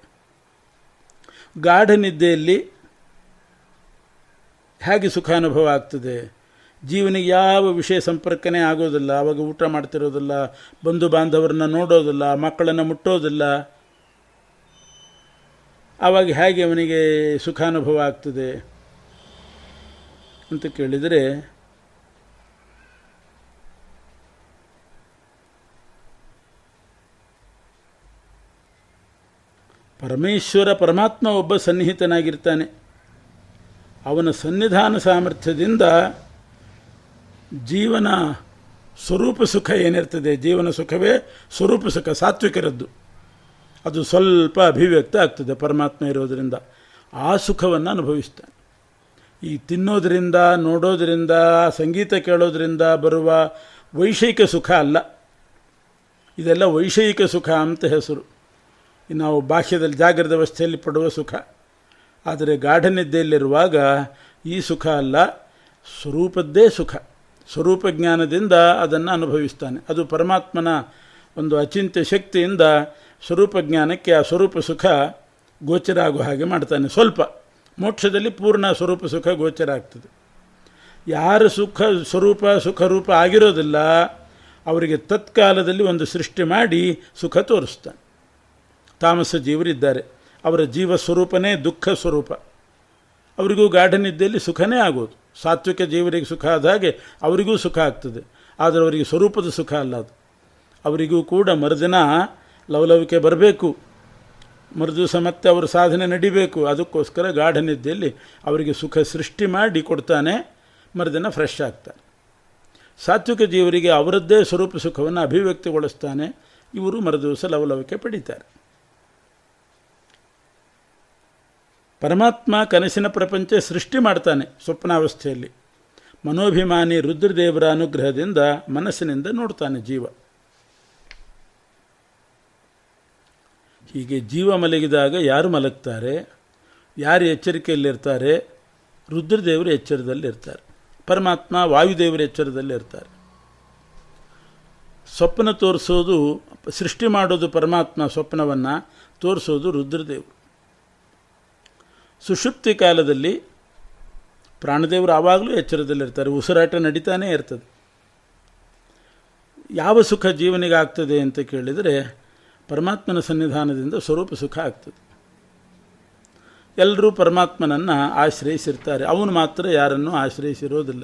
ಗಾಢ ನಿದ್ದೆಯಲ್ಲಿ ಹೇಗೆ ಸುಖಾನುಭವ ಆಗ್ತದೆ? ಜೀವನಿಗೆ ಯಾವ ವಿಷಯ ಸಂಪರ್ಕನೇ ಆಗೋದಿಲ್ಲ ಆವಾಗ ಊಟ ಮಾಡ್ತಿರೋದಿಲ್ಲ, ಬಂಧು ಬಾಂಧವರನ್ನ ನೋಡೋದಿಲ್ಲ, ಮಕ್ಕಳನ್ನು ಮುಟ್ಟೋದಿಲ್ಲ ಆವಾಗ ಹೇಗೆ ಅವನಿಗೆ ಸುಖಾನುಭವ ಆಗ್ತದೆ ಅಂತ ಕೇಳಿದರೆ, ಪರಮೇಶ್ವರ ಪರಮಾತ್ಮ ಒಬ್ಬ ಸನ್ನಿಹಿತನಾಗಿರ್ತಾನೆ. ಅವನ ಸನ್ನಿಧಾನ ಸಾಮರ್ಥ್ಯದಿಂದ ಜೀವನ ಸ್ವರೂಪ ಸುಖ ಏನಿರ್ತದೆ? ಜೀವನ ಸುಖವೇ ಸ್ವರೂಪ ಸುಖ, ಸಾತ್ವಿಕರದ್ದು. ಅದು ಸ್ವಲ್ಪ ಅಭಿವ್ಯಕ್ತ ಆಗ್ತದೆ ಪರಮಾತ್ಮ ಇರೋದರಿಂದ. ಆ ಸುಖವನ್ನು ಅನುಭವಿಸ್ತಾನೆ. ಈ ತಿನ್ನೋದರಿಂದ, ನೋಡೋದರಿಂದ, ಸಂಗೀತ ಕೇಳೋದರಿಂದ ಬರುವ ವೈಷಯಿಕ ಸುಖ ಅಲ್ಲ. ಇದೆಲ್ಲ ವೈಷಯಿಕ ಸುಖ ಅಂತ ಹೆಸರು. ನಾವು ಬಾಹ್ಯದಲ್ಲಿ ಜಾಗ್ರದ ಅವಸ್ಥೆಯಲ್ಲಿ ಪಡುವ ಸುಖ. ಆದರೆ ಗಾಢನಿದ್ದೆಯಲ್ಲಿರುವಾಗ ಈ ಸುಖ ಅಲ್ಲ, ಸ್ವರೂಪದ್ದೇ ಸುಖ. ಸ್ವರೂಪ ಜ್ಞಾನದಿಂದ ಅದನ್ನು ಅನುಭವಿಸ್ತಾನೆ. ಅದು ಪರಮಾತ್ಮನ ಒಂದು ಅಚಿಂತ್ಯ ಶಕ್ತಿಯಿಂದ ಸ್ವರೂಪ ಜ್ಞಾನಕ್ಕೆ ಆ ಸ್ವರೂಪ ಸುಖ ಗೋಚರ ಆಗೋ ಹಾಗೆ ಮಾಡ್ತಾನೆ. ಸ್ವಲ್ಪ ಮೋಕ್ಷದಲ್ಲಿ ಪೂರ್ಣ ಸ್ವರೂಪ ಸುಖ ಗೋಚರ ಆಗ್ತದೆ ಯಾರು ಸುಖ ಸ್ವರೂಪ, ಸುಖ ರೂಪ ಆಗಿರೋದಿಲ್ಲ, ಅವರಿಗೆ ತತ್ಕಾಲದಲ್ಲಿ ಒಂದು ಸೃಷ್ಟಿ ಮಾಡಿ ಸುಖ ತೋರಿಸ್ತಾನೆ. ತಾಮಸ ಜೀವರಿದ್ದಾರೆ ಅವರ ಜೀವ ಸ್ವರೂಪನೇ ದುಃಖ ಸ್ವರೂಪ. ಅವರಿಗೂ ಗಾಢನಿದ್ದೆಯಲ್ಲಿ ಸುಖನೇ ಆಗೋದು. ಸಾತ್ವಿಕ ಜೀವರಿಗೆ ಸುಖ ಆದ ಹಾಗೆ ಅವರಿಗೂ ಸುಖ ಆಗ್ತದೆ. ಆದರೆ ಅವರಿಗೆ ಸ್ವರೂಪದ ಸುಖ ಅಲ್ಲ ಅದು. ಅವರಿಗೂ ಕೂಡ ಮರುದಿನ ಲವಲವಿಕೆ ಬರಬೇಕು. ಮರುದಿವಸ ಮತ್ತೆ ಅವರು ಸಾಧನೆ ನಡಿಬೇಕು. ಅದಕ್ಕೋಸ್ಕರ ಗಾಢ ನಿದ್ದೆಯಲ್ಲಿ ಅವರಿಗೆ ಸುಖ ಸೃಷ್ಟಿ ಮಾಡಿ ಕೊಡ್ತಾನೆ. ಮರುದಿನ ಫ್ರೆಶ್ ಆಗ್ತಾನೆ. ಸಾತ್ವಿಕ ಜೀವರಿಗೆ ಅವರದ್ದೇ ಸ್ವರೂಪ ಸುಖವನ್ನು ಅಭಿವ್ಯಕ್ತಿಗೊಳಿಸ್ತಾನೆ. ಇವರು ಮರುದಿವಸ ಲವಲವಿಕೆ ಪಡೀತಾರೆ. ಪರಮಾತ್ಮ ಕನಸಿನ ಪ್ರಪಂಚ ಸೃಷ್ಟಿ ಮಾಡ್ತಾನೆ ಸ್ವಪ್ನಾವಸ್ಥೆಯಲ್ಲಿ. ಮನೋಭಿಮಾನಿ ರುದ್ರದೇವರ ಅನುಗ್ರಹದಿಂದ ಮನಸ್ಸಿನಿಂದ ನೋಡ್ತಾನೆ ಜೀವ. ಹೀಗೆ ಜೀವ ಮಲಗಿದಾಗ ಯಾರು ಮಲಗ್ತಾರೆ? ಯಾರು ಎಚ್ಚರಿಕೆಯಲ್ಲಿರ್ತಾರೆ? ರುದ್ರದೇವರು ಎಚ್ಚರದಲ್ಲಿರ್ತಾರೆ. ಪರಮಾತ್ಮ ವಾಯುದೇವರ ಎಚ್ಚರದಲ್ಲಿರ್ತಾರೆ. ಸ್ವಪ್ನ ತೋರಿಸೋದು, ಸೃಷ್ಟಿ ಮಾಡೋದು ಪರಮಾತ್ಮ ಸ್ವಪ್ನವನ್ನು ತೋರಿಸೋದು ರುದ್ರದೇವರು. ಸುಷುಪ್ತಿ ಕಾಲದಲ್ಲಿ ಪ್ರಾಣದೇವರು ಆವಾಗಲೂ ಎಚ್ಚರದಲ್ಲಿರ್ತಾರೆ. ಉಸಿರಾಟ ನಡೀತಾನೇ ಇರ್ತದೆ. ಯಾವ ಸುಖ ಜೀವನಿಗಾಗ್ತದೆ ಅಂತ ಕೇಳಿದರೆ ಪರಮಾತ್ಮನ ಸನ್ನಿಧಾನದಿಂದ ಸ್ವರೂಪ ಸುಖ ಆಗ್ತದೆ. ಎಲ್ಲರೂ ಪರಮಾತ್ಮನನ್ನು ಆಶ್ರಯಿಸಿರ್ತಾರೆ. ಅವನು ಮಾತ್ರ ಯಾರನ್ನು ಆಶ್ರಯಿಸಿರೋದಿಲ್ಲ.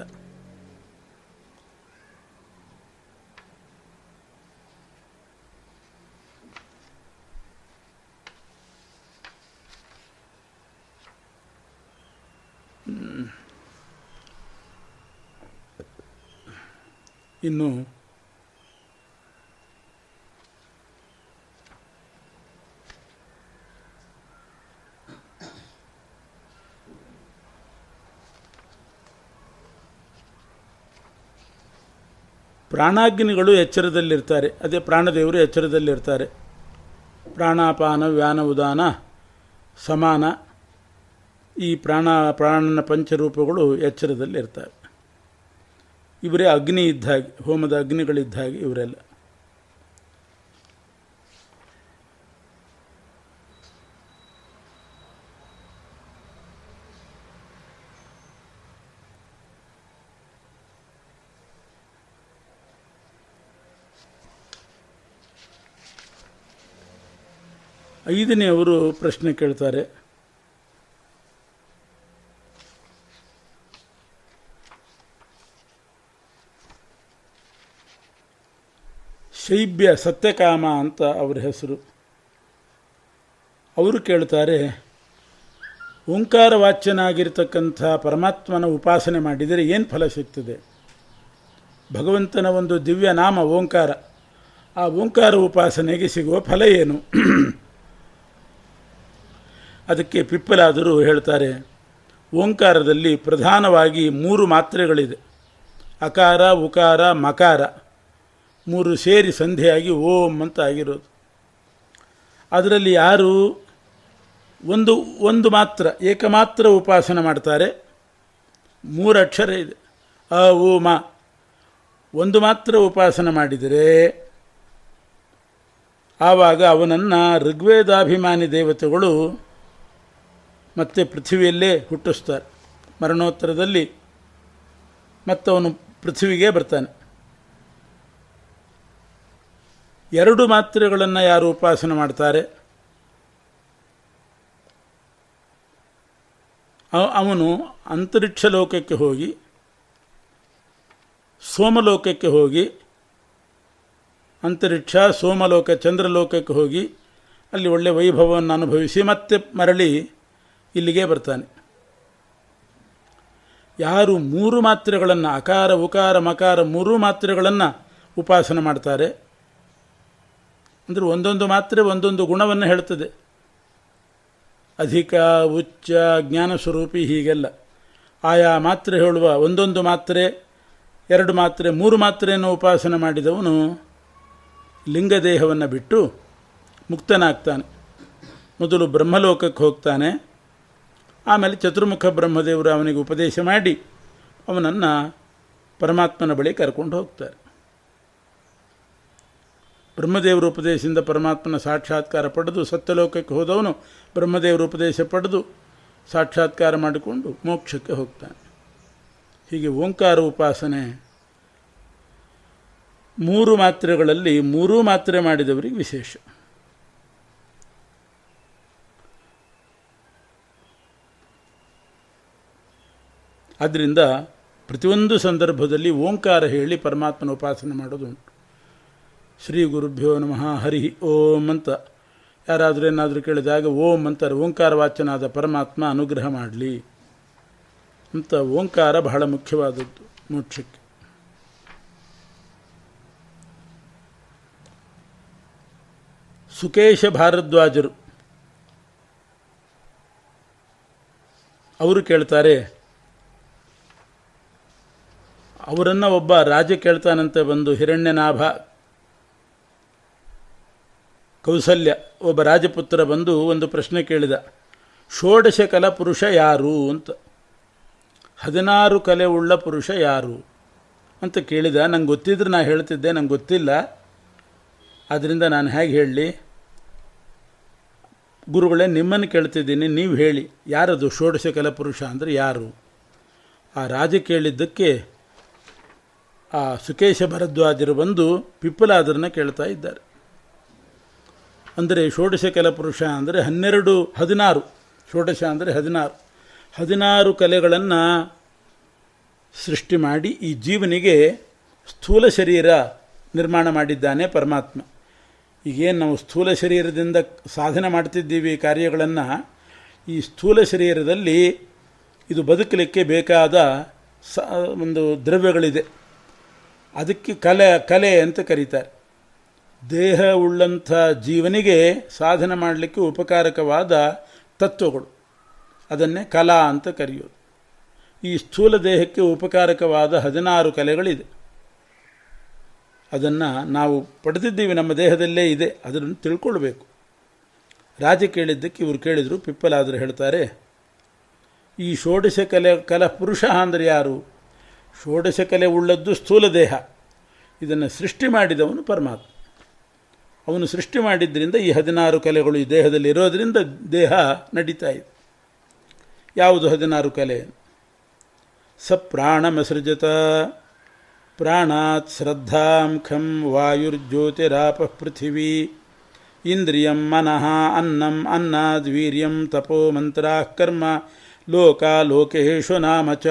ಇನ್ನು ಪ್ರಾಣಾಗ್ನಿಗಳು ಎಚ್ಚರದಲ್ಲಿರ್ತಾರೆ. ಅದೇ ಪ್ರಾಣದೇವರು ಎಚ್ಚರದಲ್ಲಿರ್ತಾರೆ. ಪ್ರಾಣಾಪಾನ, ವ್ಯಾನ, ಉದಾನ, ಸಮಾನ ಈ ಪ್ರಾಣ, ಪ್ರಾಣನ ಪಂಚರೂಪಗಳು ಎಚ್ಚರದಲ್ಲಿರ್ತವೆ. ಇವರೇ ಅಗ್ನಿ ಇದ್ದ ಹಾಗೆ, ಹೋಮದ ಅಗ್ನಿಗಳಿದ್ದ ಹಾಗೆ ಇವರೆಲ್ಲ. ಐದನೇ ಅವರು ಪ್ರಶ್ನೆ ಕೇಳ್ತಾರೆ. ಶೈಬ್ಯ ಸತ್ಯಕಾಮ ಅಂತ ಅವರ ಹೆಸರು. ಅವರು ಕೇಳ್ತಾರೆ ಓಂಕಾರ ವಾಚ್ಯನಾಗಿರ್ತಕ್ಕಂಥ ಪರಮಾತ್ಮನ ಉಪಾಸನೆ ಮಾಡಿದರೆ ಏನು ಫಲ ಸಿಗ್ತದೆ? ಭಗವಂತನ ಒಂದು ದಿವ್ಯ ನಾಮ ಓಂಕಾರ. ಆ ಓಂಕಾರ ಉಪಾಸನೆಗೆ ಸಿಗುವ ಫಲ ಏನು? ಅದಕ್ಕೆ ಪಿಪ್ಪಲಾದರೂ ಹೇಳ್ತಾರೆ, ಓಂಕಾರದಲ್ಲಿ ಪ್ರಧಾನವಾಗಿ ಮೂರು ಮಾತ್ರೆಗಳಿದೆ. ಅಕಾರ, ಉಕಾರ, ಮಕಾರ. ಮೂರು ಸೇರಿ ಸಂಧಿಯಾಗಿ ಓಂ ಅಂತ ಆಗಿರೋದು. ಅದರಲ್ಲಿ ಯಾರು ಒಂದು ಒಂದು ಮಾತ್ರ, ಏಕಮಾತ್ರ ಉಪಾಸನೆ ಮಾಡ್ತಾರೆ. ಮೂರು ಅಕ್ಷರ ಇದೆ. ಅ ಓ ಮ. ಒಂದು ಮಾತ್ರ ಉಪಾಸನೆ ಮಾಡಿದರೆ ಆವಾಗ ಅವನನ್ನು ಋಗ್ವೇದಾಭಿಮಾನಿ ದೇವತೆಗಳು ಮತ್ತೆ ಪೃಥ್ವಿಯಲ್ಲೇ ಹುಟ್ಟಿಸ್ತಾರೆ. ಮರಣೋತ್ತರದಲ್ಲಿ ಮತ್ತವನು ಪೃಥ್ವಿಗೆ ಬರ್ತಾನೆ. ಎರಡು ಮಾತ್ರೆಗಳನ್ನು ಯಾರು ಉಪಾಸನೆ ಮಾಡ್ತಾರೆ? ಅವನು ಅಂತರಿಕ್ಷ ಲೋಕಕ್ಕೆ ಹೋಗಿ, ಸೋಮಲೋಕಕ್ಕೆ ಹೋಗಿ, ಅಂತರಿಕ್ಷ, ಸೋಮಲೋಕ, ಚಂದ್ರಲೋಕಕ್ಕೆ ಹೋಗಿ, ಅಲ್ಲಿ ಒಳ್ಳೆಯ ವೈಭವವನ್ನು ಅನುಭವಿಸಿ ಮತ್ತೆ ಮರಳಿ ಇಲ್ಲಿಗೆ ಬರ್ತಾನೆ. ಯಾರು ಮೂರು ಮಾತ್ರೆಗಳನ್ನು ಅಕಾರ, ಉಕಾರ, ಮಕಾರ ಮೂರು ಮಾತ್ರೆಗಳನ್ನು ಉಪಾಸನೆ ಮಾಡ್ತಾರೆ. ಅಂದರೆ ಒಂದೊಂದು ಮಾತ್ರೆ ಒಂದೊಂದು ಗುಣವನ್ನು ಹೇಳ್ತದೆ. ಅಧಿಕ, ಉಚ್ಚ, ಜ್ಞಾನ ಸ್ವರೂಪಿ ಹೀಗೆಲ್ಲ. ಆಯಾ ಮಾತ್ರೆ ಹೇಳುವ ಒಂದೊಂದು ಮಾತ್ರೆ, ಎರಡು ಮಾತ್ರೆ, ಮೂರು ಮಾತ್ರೆಯನ್ನು ಉಪಾಸನೆ ಮಾಡಿದವನು ಲಿಂಗದೇಹವನ್ನು ಬಿಟ್ಟು ಮುಕ್ತನಾಗ್ತಾನೆ. ಮೊದಲು ಬ್ರಹ್ಮಲೋಕಕ್ಕೆ ಹೋಗ್ತಾನೆ. ಆಮೇಲೆ ಚತುರ್ಮುಖ ಬ್ರಹ್ಮದೇವರು ಅವನಿಗೆ ಉಪದೇಶ ಮಾಡಿ ಅವನನ್ನು ಪರಮಾತ್ಮನ ಬಳಿ ಕರ್ಕೊಂಡು ಹೋಗ್ತಾರೆ. ಬ್ರಹ್ಮದೇವರ ಉಪದೇಶದಿಂದ ಪರಮಾತ್ಮನ ಸಾಕ್ಷಾತ್ಕಾರ ಪಡೆದು ಸತ್ಯಲೋಕಕ್ಕೆ ಹೋದವನು ಬ್ರಹ್ಮದೇವರ ಉಪದೇಶ ಪಡೆದು ಸಾಕ್ಷಾತ್ಕಾರ ಮಾಡಿಕೊಂಡು ಮೋಕ್ಷಕ್ಕೆ ಹೋಗ್ತಾನೆ. ಹೀಗೆ ಓಂಕಾರ ಉಪಾಸನೆ ಮೂರು ಮಾತ್ರೆಗಳಲ್ಲಿ ಮೂರೂ ಮಾತ್ರೆ ಮಾಡಿದವರಿಗೆ ವಿಶೇಷ. ಆದ್ದರಿಂದ ಪ್ರತಿಯೊಂದು ಸಂದರ್ಭದಲ್ಲಿ ಓಂಕಾರ ಹೇಳಿ ಪರಮಾತ್ಮನ ಉಪಾಸನೆ ಮಾಡೋದು ಉಂಟು. ಶ್ರೀ ಗುರುಭ್ಯೋ ನಮಃ, ಹರಿ ಓಂ ಅಂತ. ಯಾರಾದರೂ ಏನಾದರೂ ಕೇಳಿದಾಗ ಓಂ ಅಂತಾರೆ, ಓಂಕಾರ ವಾಚನಾದ ಪರಮಾತ್ಮ ಅನುಗ್ರಹ ಮಾಡಲಿ ಅಂತ ಓಂಕಾರ ಬಹಳ ಮುಖ್ಯವಾದದ್ದು ಮೋಕ್ಷಕ್ಕೆ. ಸುಕೇಶ ಭಾರದ್ವಾಜರು, ಅವರು ಕೇಳ್ತಾರೆ ಅವರನ್ನು ಒಬ್ಬ ರಾಜ ಕೇಳ್ತಾನಂತೆ ಬಂದು ಹಿರಣ್ಯನಾಭ. ಕೌಸಲ್ಯ, ಒಬ್ಬ ರಾಜಪುತ್ರ ಬಂದು ಒಂದು ಪ್ರಶ್ನೆ ಕೇಳಿದ. ಷೋಡಶ ಕಲ ಪುರುಷ ಯಾರು ಅಂತ. ಹದಿನಾರು ಕಲೆ ಉಳ್ಳ ಪುರುಷ ಯಾರು ಅಂತ ಕೇಳಿದ. ನಂಗೆ ಗೊತ್ತಿದ್ರೆ ನಾನು ಹೇಳ್ತಿದ್ದೆ, ನಂಗೆ ಗೊತ್ತಿಲ್ಲ. ಆದ್ದರಿಂದ ನಾನು ಹೇಗೆ ಹೇಳಲಿ? ಗುರುಗಳೇ ನಿಮ್ಮನ್ನು ಕೇಳ್ತಿದ್ದೀನಿ, ನೀವು ಹೇಳಿ. ಯಾರದು? ಷೋಡಶ ಕಲ ಪುರುಷ ಅಂದರೆ ಯಾರು? ಆ ರಾಜ ಕೇಳಿದ್ದಕ್ಕೆ ಆ ಸುಕೇಶ ಭರದ್ವಾಜರು ಬಂದು ಪಿಪ್ಪಲಾದರನ್ನ ಕೇಳ್ತಾ ಇದ್ದಾರೆ. ಅಂದರೆ ಷೋಡಶ ಕಲ ಪುರುಷ ಅಂದರೆ ಹನ್ನೆರಡು, ಹದಿನಾರು. ಷೋಡಶ ಅಂದರೆ ಹದಿನಾರು. ಹದಿನಾರು ಕಲೆಗಳನ್ನು ಸೃಷ್ಟಿ ಮಾಡಿ ಈ ಜೀವನಿಗೆ ಸ್ಥೂಲ ಶರೀರ ನಿರ್ಮಾಣ ಮಾಡಿದ್ದಾನೆ ಪರಮಾತ್ಮ. ಈಗೇನು ನಾವು ಸ್ಥೂಲ ಶರೀರದಿಂದ ಸಾಧನೆ ಮಾಡ್ತಿದ್ದೀವಿ ಕಾರ್ಯಗಳನ್ನು, ಈ ಸ್ಥೂಲ ಶರೀರದಲ್ಲಿ ಇದು ಬದುಕಲಿಕ್ಕೆ ಬೇಕಾದ ಸ, ಒಂದು ದ್ರವ್ಯಗಳಿದೆ. ಅದಕ್ಕೆ ಕಲೆ ಕಲೆ ಅಂತ ಕರೀತಾರೆ. ದೇಹ ಉಳ್ಳಂಥ ಜೀವನಿಗೆ ಸಾಧನೆ ಮಾಡಲಿಕ್ಕೆ ಉಪಕಾರಕವಾದ ತತ್ವಗಳು. ಅದನ್ನೇ ಕಲಾ ಅಂತ ಕರೆಯೋದು. ಈ ಸ್ಥೂಲ ದೇಹಕ್ಕೆ ಉಪಕಾರಕವಾದ ಹದಿನಾರು ಕಲೆಗಳಿದೆ. ಅದನ್ನು ನಾವು ಪಡೆದಿದ್ದೀವಿ, ನಮ್ಮ ದೇಹದಲ್ಲೇ ಇದೆ, ಅದನ್ನು ತಿಳ್ಕೊಳ್ಬೇಕು. ರಾಜ ಕೇಳಿದ್ದಕ್ಕೆ ಇವರು ಕೇಳಿದರು, ಪಿಪ್ಪಲಾದರು ಹೇಳ್ತಾರೆ, ಈ ಷೋಡಶ ಕಲೆ, ಕಲಾ ಪುರುಷ ಅಂದರೆ ಯಾರು? ಷೋಡಶ ಕಲೆ ಉಳ್ಳದ್ದು ಸ್ಥೂಲ ದೇಹ. ಇದನ್ನು ಸೃಷ್ಟಿ ಮಾಡಿದವನು ಪರಮಾತ್ಮ. ಅವನು ಸೃಷ್ಟಿ ಮಾಡಿದ್ದರಿಂದ ಈ ಹದಿನಾರು ಕಲೆಗಳು ಈ ದೇಹದಲ್ಲಿ ಇರೋದರಿಂದ ದೇಹ ನಡೀತಾ ಇದೆ. ಯಾವುದು ಹದಿನಾರು ಕಲೆ? ಸ ಪ್ರಾಣಮಸೃಜತ ಪ್ರಾಣಾತ್ ಶ್ರದ್ಧಾಂಖಂ ವಾಯುರ್ಜ್ಯೋತಿರಾಪ ಪೃಥಿವೀ, ಇಂದ್ರಿಯಂ ಮನಃ ಅನ್ನಂ ಅನ್ನಾದ್ ವೀರ್ಯಂ ತಪೋ ಮಂತ್ರ ಕರ್ಮ, ಲೋಕಾ ಲೋಕೇಶು ನಾಮ ಚ.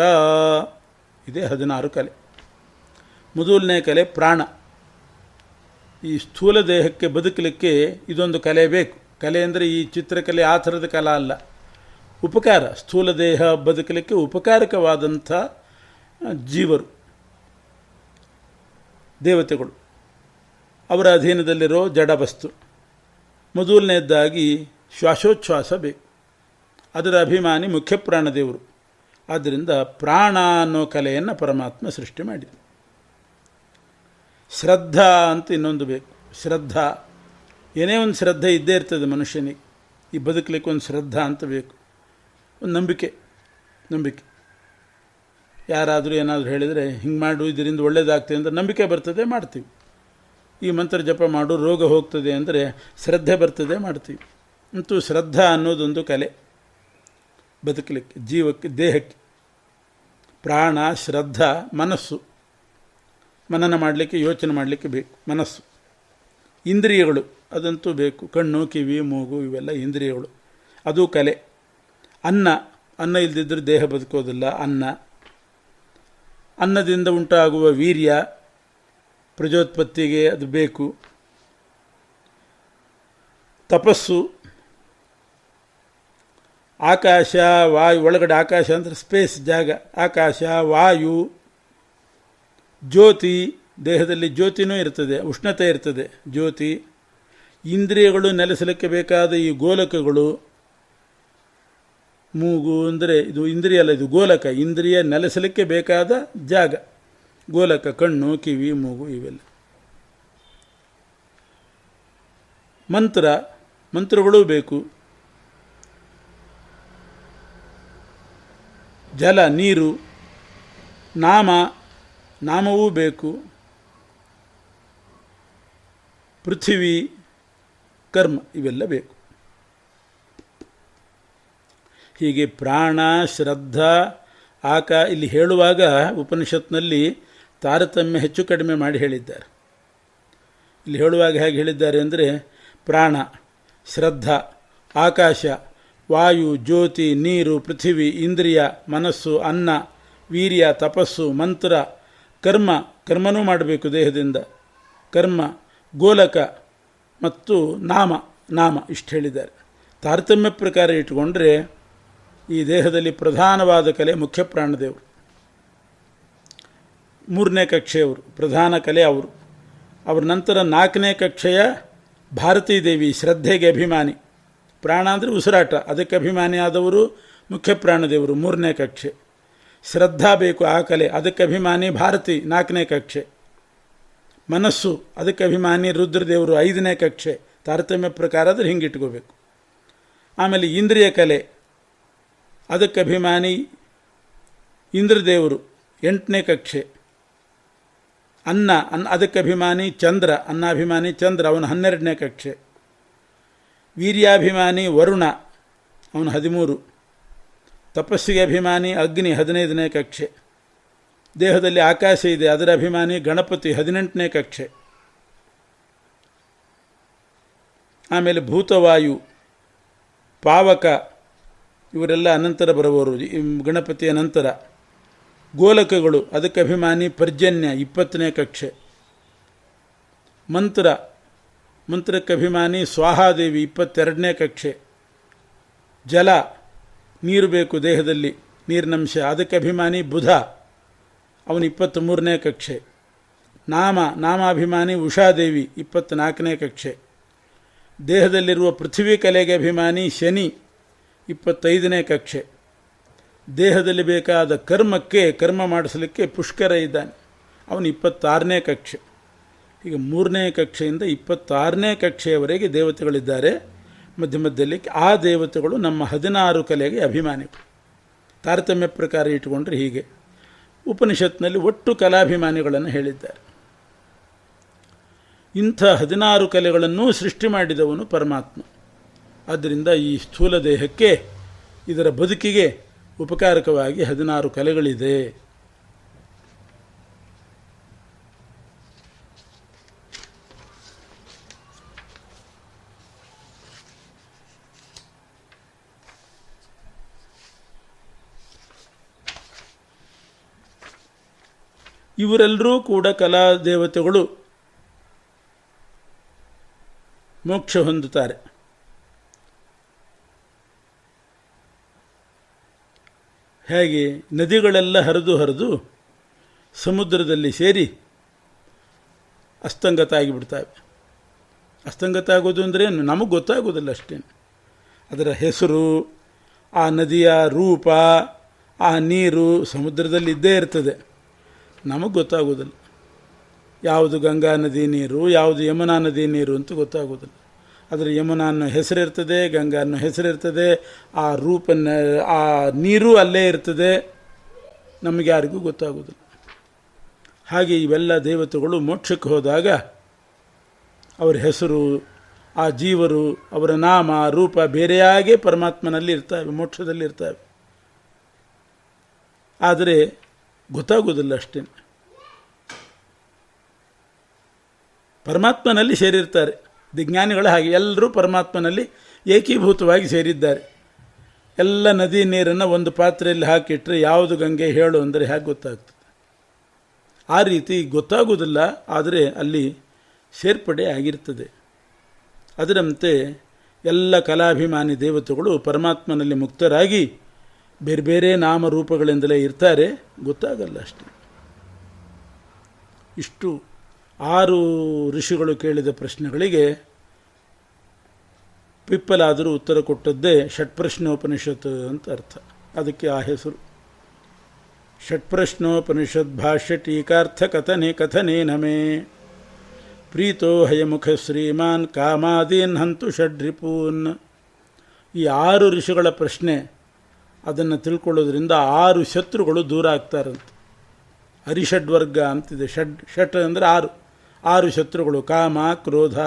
ಇದೇ ಹದಿನಾರು ಕಲೆ. ಮೊದಲನೇ ಕಲೆ ಪ್ರಾಣ. ಈ ಸ್ಥೂಲ ದೇಹಕ್ಕೆ ಬದುಕಲಿಕ್ಕೆ ಇದೊಂದು ಕಲೆ ಬೇಕು. ಕಲೆ ಅಂದರೆ ಈ ಚಿತ್ರಕಲೆ ಆ ಥರದ ಕಲೆ ಅಲ್ಲ. ಉಪಕಾರ. ಸ್ಥೂಲ ದೇಹ ಬದುಕಲಿಕ್ಕೆ ಉಪಕಾರಕವಾದಂಥ ಜೀವರು. ದೇವತೆಗಳು. ಅವರ ಅಧೀನದಲ್ಲಿರೋ ಜಡ ವಸ್ತು ಮೊದಲನೇದಾಗಿ ಶ್ವಾಸೋಚ್ಛ್ವಾಸ ಬೇಕು. ಅದರ ಅಭಿಮಾನಿ ಮುಖ್ಯ ಪ್ರಾಣದೇವರು. ಆದ್ದರಿಂದ ಪ್ರಾಣ ಅನ್ನೋ ಕಲೆಯನ್ನು ಪರಮಾತ್ಮ ಸೃಷ್ಟಿ ಮಾಡಿದ. ಶ್ರದ್ಧಾ ಅಂತ ಇನ್ನೊಂದು ಬೇಕು. ಶ್ರದ್ಧಾ. ಏನೇ ಒಂದು ಶ್ರದ್ಧೆ ಇದ್ದೇ ಇರ್ತದೆ ಮನುಷ್ಯನಿಗೆ. ಈ ಬದುಕಲಿಕ್ಕೆ ಒಂದು ಶ್ರದ್ಧಾ ಅಂತ ಬೇಕು. ಒಂದು ನಂಬಿಕೆ. ನಂಬಿಕೆ. ಯಾರಾದರೂ ಏನಾದರೂ ಹೇಳಿದರೆ, ಹಿಂಗೆ ಮಾಡು, ಇದರಿಂದ ಒಳ್ಳೇದಾಗ್ತದೆ ಅಂತ ನಂಬಿಕೆ ಬರ್ತದೆ, ಮಾಡ್ತೀವಿ. ಈ ಮಂತ್ರ ಜಪ ಮಾಡು, ರೋಗ ಹೋಗ್ತದೆ ಅಂದರೆ ಶ್ರದ್ಧೆ ಬರ್ತದೆ, ಮಾಡ್ತೀವಿ. ಅಂತೂ ಶ್ರದ್ಧಾ ಅನ್ನೋದೊಂದು ಕಲೆ. ಬದುಕಲಿಕ್ಕೆ, ಜೀವಕ್ಕೆ, ದೇಹಕ್ಕೆ. ಪ್ರಾಣ, ಶ್ರದ್ಧಾ, ಮನಸ್ಸು. ಮನನ ಮಾಡಲಿಕ್ಕೆ, ಯೋಚನೆ ಮಾಡಲಿಕ್ಕೆ ಬೇಕು. ಮನಸ್ಸು. ಇಂದ್ರಿಯಗಳು. ಅದಂತೂ ಬೇಕು. ಕಣ್ಣು, ಕಿವಿ, ಮೂಗು, ಇವೆಲ್ಲ ಇಂದ್ರಿಯಗಳು. ಅದು ಕಲೆ. ಅನ್ನ. ಅನ್ನ ಇಲ್ಲದಿದ್ದರೆ ದೇಹ ಬದುಕೋದಿಲ್ಲ. ಅನ್ನ. ಅನ್ನದಿಂದ ಉಂಟಾಗುವ ವೀರ್ಯ, ಪ್ರಜೋತ್ಪತ್ತಿಗೆ ಅದು ಬೇಕು. ತಪಸ್ಸು. ಆಕಾಶ, ವಾಯು, ಒಳಗಡೆ ಆಕಾಶ ಅಂದರೆ ಸ್ಪೇಸ್ ಜಾಗ. ಆಕಾಶ, ವಾಯು, ಜ್ಯೋತಿ, ದೇಹದಲ್ಲಿ ಜ್ಯೋತಿನೂ ಇರ್ತದೆ, ಉಷ್ಣತೆ ಇರ್ತದೆ, ಜ್ಯೋತಿ. ಇಂದ್ರಿಯಗಳು ನೆಲೆಸಲಿಕ್ಕೆ ಬೇಕಾದ ಈ ಗೋಲಕಗಳು, ಮೂಗು ಅಂದರೆ ಇದು ಇಂದ್ರಿಯ ಅಲ್ಲ, ಇದು ಗೋಲಕ. ಇಂದ್ರಿಯ ನೆಲೆಸಲಿಕ್ಕೆ ಬೇಕಾದ ಜಾಗ. ಗೋಲಕ, ಕಣ್ಣು, ಕಿವಿ, ಮೂಗು ಇವೆಲ್ಲ. ಮಂತ್ರ. ಮಂತ್ರಗಳೂ ಬೇಕು. ಜಲ, ನೀರು, ನಾಮ, ನಾಮವೂ ಬೇಕು. ಪೃಥ್ವಿ, ಕರ್ಮ, ಇವೆಲ್ಲ ಬೇಕು. ಹೀಗೆ ಪ್ರಾಣ, ಶ್ರದ್ಧಾ, ಆಕ ಇಲ್ಲಿ ಹೇಳುವಾಗ ಉಪನಿಷತ್ನಲ್ಲಿ ತಾರತಮ್ಯ ಹೆಚ್ಚು ಕಡಿಮೆ ಮಾಡಿ ಹೇಳಿದ್ದಾರೆ. ಇಲ್ಲಿ ಹೇಳುವಾಗ ಹೇಗೆ ಹೇಳಿದ್ದಾರೆ ಅಂದರೆ ಪ್ರಾಣ, ಶ್ರದ್ಧಾ, ಆಕಾಶ ವಾಯು, ಜ್ಯೋತಿ, ನೀರು, ಪೃಥಿವಿ, ಇಂದ್ರಿಯ, ಮನಸ್ಸು, ಅನ್ನ, ವೀರ್ಯ, ತಪಸ್ಸು, ಮಂತ್ರ, ಕರ್ಮ, ಕರ್ಮನೂ ಮಾಡಬೇಕು ದೇಹದಿಂದ. ಕರ್ಮ, ಗೋಲಕ ಮತ್ತು ನಾಮ ನಾಮ ಇಷ್ಟು ಹೇಳಿದ್ದಾರೆ ತಾರತಮ್ಯ ಪ್ರಕಾರ ಇಟ್ಟುಕೊಂಡ್ರೆ ಈ ದೇಹದಲ್ಲಿ ಪ್ರಧಾನವಾದ ಕಲೆ ಮುಖ್ಯ ಪ್ರಾಣದೇವರು. ಮೂರನೇ ಕಕ್ಷೆಯವರು, ಪ್ರಧಾನ ಕಲೆ ಅವರು. ಅವರ ನಂತರ ನಾಲ್ಕನೇ ಕಕ್ಷೆಯ ಭಾರತೀ ದೇವಿ ಶ್ರದ್ಧೆಗೆ ಅಭಿಮಾನಿ. ಪ್ರಾಣ ಅಂದರೆ ಉಸಿರಾಟ. ಅದಕ್ಕೆ ಅಭಿಮಾನಿಯಾದವರು ಮುಖ್ಯ ಪ್ರಾಣದೇವರು, ಮೂರನೇ ಕಕ್ಷೆ. ಶ್ರದ್ಧಾ ಬೇಕು ಆ ಕಲೆ, ಅದಕ್ಕೆ ಅಭಿಮಾನಿ ಭಾರತಿ, ನಾಲ್ಕನೇ ಕಕ್ಷೆ. ಮನಸ್ಸು, ಅದಕ್ಕೆ ಅಭಿಮಾನಿ ರುದ್ರದೇವರು, ಐದನೇ ಕಕ್ಷೆ. ತಾರತಮ್ಯ ಪ್ರಕಾರ ಆದರೆ ಹಿಂಗಿಟ್ಕೋಬೇಕು. ಆಮೇಲೆ ಇಂದ್ರಿಯ ಕಲೆ, ಅದಕ್ಕೆ ಅಭಿಮಾನಿ ಇಂದ್ರದೇವರು, ಎಂಟನೇ ಕಕ್ಷೆ. ಅನ್ನ ಅನ್ನ, ಅದಕ್ಕೆ ಅಭಿಮಾನಿ ಚಂದ್ರ, ಅನ್ನಾಭಿಮಾನಿ ಚಂದ್ರ, ಅವನು ಹನ್ನೆರಡನೇ ಕಕ್ಷೆ. ವೀರ್ಯಾಭಿಮಾನಿ ವರುಣ, ಅವನು ಹದಿಮೂರು. ತಪಸ್ಸಿಗೆ ಅಭಿಮಾನಿ ಅಗ್ನಿ ಹದಿನೈದನೇ ಕಕ್ಷೆ. ದೇಹದಲ್ಲಿ ಆಕಾಶ ಇದೆ, ಅದರ ಅಭಿಮಾನಿ ಗಣಪತಿ ಹದಿನೆಂಟನೇ ಕಕ್ಷೆ. ಆಮೇಲೆ ಭೂತವಾಯು, ಪಾವಕ, ಇವರೆಲ್ಲ ಅನಂತರ ಬರುವವರು. ಗಣಪತಿಯ ನಂತರ ಗೋಲಕಗಳು, ಅದಕ್ಕೆ ಅಭಿಮಾನಿ ಪರ್ಜನ್ಯ, ಇಪ್ಪತ್ತನೇ ಕಕ್ಷೆ. ಮಂತ್ರ ಮಂತ್ರಕ್ಕೆ ಅಭಿಮಾನಿ ಸ್ವಾಹಾದೇವಿ ಇಪ್ಪತ್ತೆರಡನೇ ಕಕ್ಷೆ. ಜಲ, ನೀರು ಬೇಕು ದೇಹದಲ್ಲಿ, ನೀರಿನಂಶ. ಅದಕ್ಕೆ ಅಭಿಮಾನಿ ಬುಧ, ಅವನು ಇಪ್ಪತ್ತ್ಮೂರನೇ ಕಕ್ಷೆ. ನಾಮ, ನಾಮಾಭಿಮಾನಿ ಉಷಾದೇವಿ, ಇಪ್ಪತ್ತ್ನಾಲ್ಕನೇ ಕಕ್ಷೆ. ದೇಹದಲ್ಲಿರುವ ಪೃಥ್ವಿ ಕಲೆಗೆ ಅಭಿಮಾನಿ ಶನಿ, ಇಪ್ಪತ್ತೈದನೇ ಕಕ್ಷೆ. ದೇಹದಲ್ಲಿ ಬೇಕಾದ ಕರ್ಮಕ್ಕೆ, ಕರ್ಮ ಮಾಡಿಸಲಿಕ್ಕೆ ಪುಷ್ಕರ ಇದ್ದಾನೆ. ಅವನು ಇಪ್ಪತ್ತಾರನೇ ಕಕ್ಷೆ. ಈಗ ಮೂರನೇ ಕಕ್ಷೆಯಿಂದ ಇಪ್ಪತ್ತಾರನೇ ಕಕ್ಷೆಯವರೆಗೆ ದೇವತೆಗಳಿದ್ದಾರೆ. ಮಧ್ಯ ಮಧ್ಯದಲ್ಲಿ ಆ ದೇವತೆಗಳು ನಮ್ಮ ಹದಿನಾರು ಕಲೆಗೆ ಅಭಿಮಾನಿಗಳು. ತಾರತಮ್ಯ ಪ್ರಕಾರ ಇಟ್ಟುಕೊಂಡ್ರೆ ಹೀಗೆ. ಉಪನಿಷತ್ನಲ್ಲಿ ಒಟ್ಟು ಕಲಾಭಿಮಾನಿಗಳನ್ನು ಹೇಳಿದ್ದಾರೆ. ಇಂಥ ಹದಿನಾರು ಕಲೆಗಳನ್ನು ಸೃಷ್ಟಿ ಮಾಡಿದವನು ಪರಮಾತ್ಮ. ಆದ್ದರಿಂದ ಈ ಸ್ಥೂಲ ದೇಹಕ್ಕೆ ಇದರ ಬದುಕಿಗೆ ಉಪಕಾರಕವಾಗಿ ಹದಿನಾರು ಕಲೆಗಳಿದೆ. ಇವರೆಲ್ಲರೂ ಕೂಡ ಕಲಾ ದೇವತೆಗಳು ಮೋಕ್ಷ ಹೊಂದುತ್ತಾರೆ. ಹೇಗೆ ನದಿಗಳೆಲ್ಲ ಹರಿದು ಹರಿದು ಸಮುದ್ರದಲ್ಲಿ ಸೇರಿ ಅಸ್ತಂಗತ ಆಗಿಬಿಡ್ತವೆ ಅಸ್ತಂಗತ ಆಗೋದು ಅಂದರೆ ನಮಗೆ ಗೊತ್ತಾಗೋದಿಲ್ಲ ಅಷ್ಟೇನು. ಅದರ ಹೆಸರು, ಆ ನದಿಯ ರೂಪ, ಆ ನೀರು ಸಮುದ್ರದಲ್ಲಿ ಇದ್ದೇ ಇರ್ತದೆ. ನಮಗೆ ಗೊತ್ತಾಗೋದಿಲ್ಲ. ಯಾವುದು ಗಂಗಾ ನದಿ ನೀರು, ಯಾವುದು ಯಮುನಾ ನದಿ ನೀರು ಅಂತ ಗೊತ್ತಾಗೋದಿಲ್ಲ. ಆದರೆ ಯಮುನಾ ಅನ್ನೋ ಹೆಸರಿರ್ತದೆ ಗಂಗಾ ಅನ್ನೋ ಹೆಸರಿರ್ತದೆ ಆ ರೂಪನ್ನ ಆ ನೀರು ಅಲ್ಲೇ ಇರ್ತದೆ. ನಮಗೆ ಯಾರಿಗೂ ಗೊತ್ತಾಗೋದಿಲ್ಲ. ಹಾಗೆ ಇವೆಲ್ಲ ದೇವತೆಗಳು ಮೋಕ್ಷಕ್ಕೆ ಹೋದಾಗ ಅವರ ಹೆಸರು, ಆ ಜೀವರು, ಅವರ ನಾಮ, ರೂಪ ಬೇರೆಯಾಗೇ ಪರಮಾತ್ಮನಲ್ಲಿ ಇರ್ತವೆ, ಮೋಕ್ಷದಲ್ಲಿ ಇರ್ತವೆ. ಆದರೆ ಗೊತ್ತಾಗೋದಿಲ್ಲ ಅಷ್ಟೇ. ಪರಮಾತ್ಮನಲ್ಲಿ ಸೇರಿರ್ತಾರೆ. ವಿಜ್ಞಾನಿಗಳು ಹಾಗೆ. ಎಲ್ಲರೂ ಪರಮಾತ್ಮನಲ್ಲಿ ಏಕೀಭೂತವಾಗಿ ಸೇರಿದ್ದಾರೆ. ಎಲ್ಲ ನದಿ ನೀರನ್ನು ಒಂದು ಪಾತ್ರೆಯಲ್ಲಿ ಹಾಕಿಟ್ರೆ ಯಾವುದು ಗಂಗೆ, ಹೇಳು ಅಂದರೆ ಹೇಗೆ ಗೊತ್ತಾಗ್ತದೆ? ಆ ರೀತಿ ಗೊತ್ತಾಗುವುದಿಲ್ಲ, ಆದರೆ ಅಲ್ಲಿ ಸೇರ್ಪಡೆ ಆಗಿರ್ತದೆ. ಅದರಂತೆ ಎಲ್ಲ ಕಲಾಭಿಮಾನಿ ದೇವತೆಗಳು ಪರಮಾತ್ಮನಲ್ಲಿ ಮುಕ್ತರಾಗಿ ಬೇರೆ ಬೇರೆ ನಾಮರೂಪಗಳಿಂದಲೇ ಇರ್ತಾರೆ, ಗೊತ್ತಾಗಲ್ಲ ಅಷ್ಟೆ. ಇಷ್ಟು ಆರು ಋಷಿಗಳು ಕೇಳಿದ ಪ್ರಶ್ನೆಗಳಿಗೆ ಪಿಪ್ಪಲಾದರೂ ಉತ್ತರ ಕೊಟ್ಟದ್ದೇ ಷಟ್ಪ್ರಶ್ನೋಪನಿಷತ್ ಅಂತ ಅರ್ಥ. ಅದಕ್ಕೆ ಆ ಹೆಸರು. ಷಟ್ಪ್ರಶ್ನೋಪನಿಷತ್ ಭಾಷ್ಯ ಟೀಕಾರ್ಥ ಕಥನೆ ಕಥನೆ ನಮೇ ಪ್ರೀತೋ ಹಯಮುಖ ಶ್ರೀಮಾನ್ ಕಾಮಾದೀನ್ ಹಂತು ಷಡ್ರಿಪೂನ್. ಈ ಆರು ಋಷಿಗಳ ಪ್ರಶ್ನೆ ಅದನ್ನು ತಿಳ್ಕೊಳ್ಳೋದ್ರಿಂದ ಆರು ಶತ್ರುಗಳು ದೂರ ಆಗ್ತಾರಂತೆ ಹರಿಷಡ್ವರ್ಗ ಅಂತಿದೆ. ಷಡ್, ಷಟ್ ಅಂದರೆ ಆರು. ಆರು ಶತ್ರುಗಳು. ಕಾಮ, ಕ್ರೋಧ,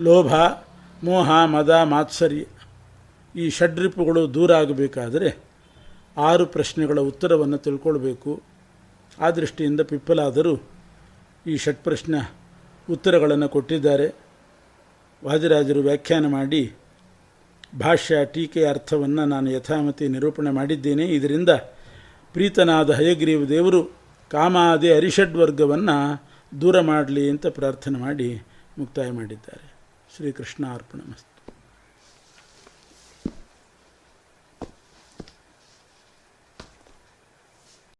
ಲೋಭ, ಮೋಹ, ಮದ, ಮಾತ್ಸರ್ಯ. ಈ ಷಡ್ರಿಪುಗಳು ದೂರ ಆಗಬೇಕಾದರೆ ಆರು ಪ್ರಶ್ನೆಗಳ ಉತ್ತರವನ್ನು ತಿಳ್ಕೊಳ್ಬೇಕು. ಆ ದೃಷ್ಟಿಯಿಂದ ಪಿಪ್ಪಲಾದರೂ ಈ ಷಟ್ಪ್ರಶ್ನ ಉತ್ತರಗಳನ್ನು ಕೊಟ್ಟಿದ್ದಾರೆ. ವಾದಿರಾಜರು ವ್ಯಾಖ್ಯಾನ ಮಾಡಿ ಭಾಷ್ಯ ಟೀಕೆಯ ಅರ್ಥವನ್ನು ನಾನು ಯಥಾಮತಿ ನಿರೂಪಣೆ ಮಾಡಿದ್ದೇನೆ. ಇದರಿಂದ ಪ್ರೀತನಾದ ಹಯಗ್ರೀವ ದೇವರು ಕಾಮಾದಿ ಹರಿಷಡ್ವರ್ಗವನ್ನು ದೂರ ಮಾಡಲಿ ಅಂತ ಪ್ರಾರ್ಥನೆ ಮಾಡಿ ಮುಕ್ತಾಯ ಮಾಡಿದ್ದಾರೆ. ಶ್ರೀಕೃಷ್ಣ ಅರ್ಪಣ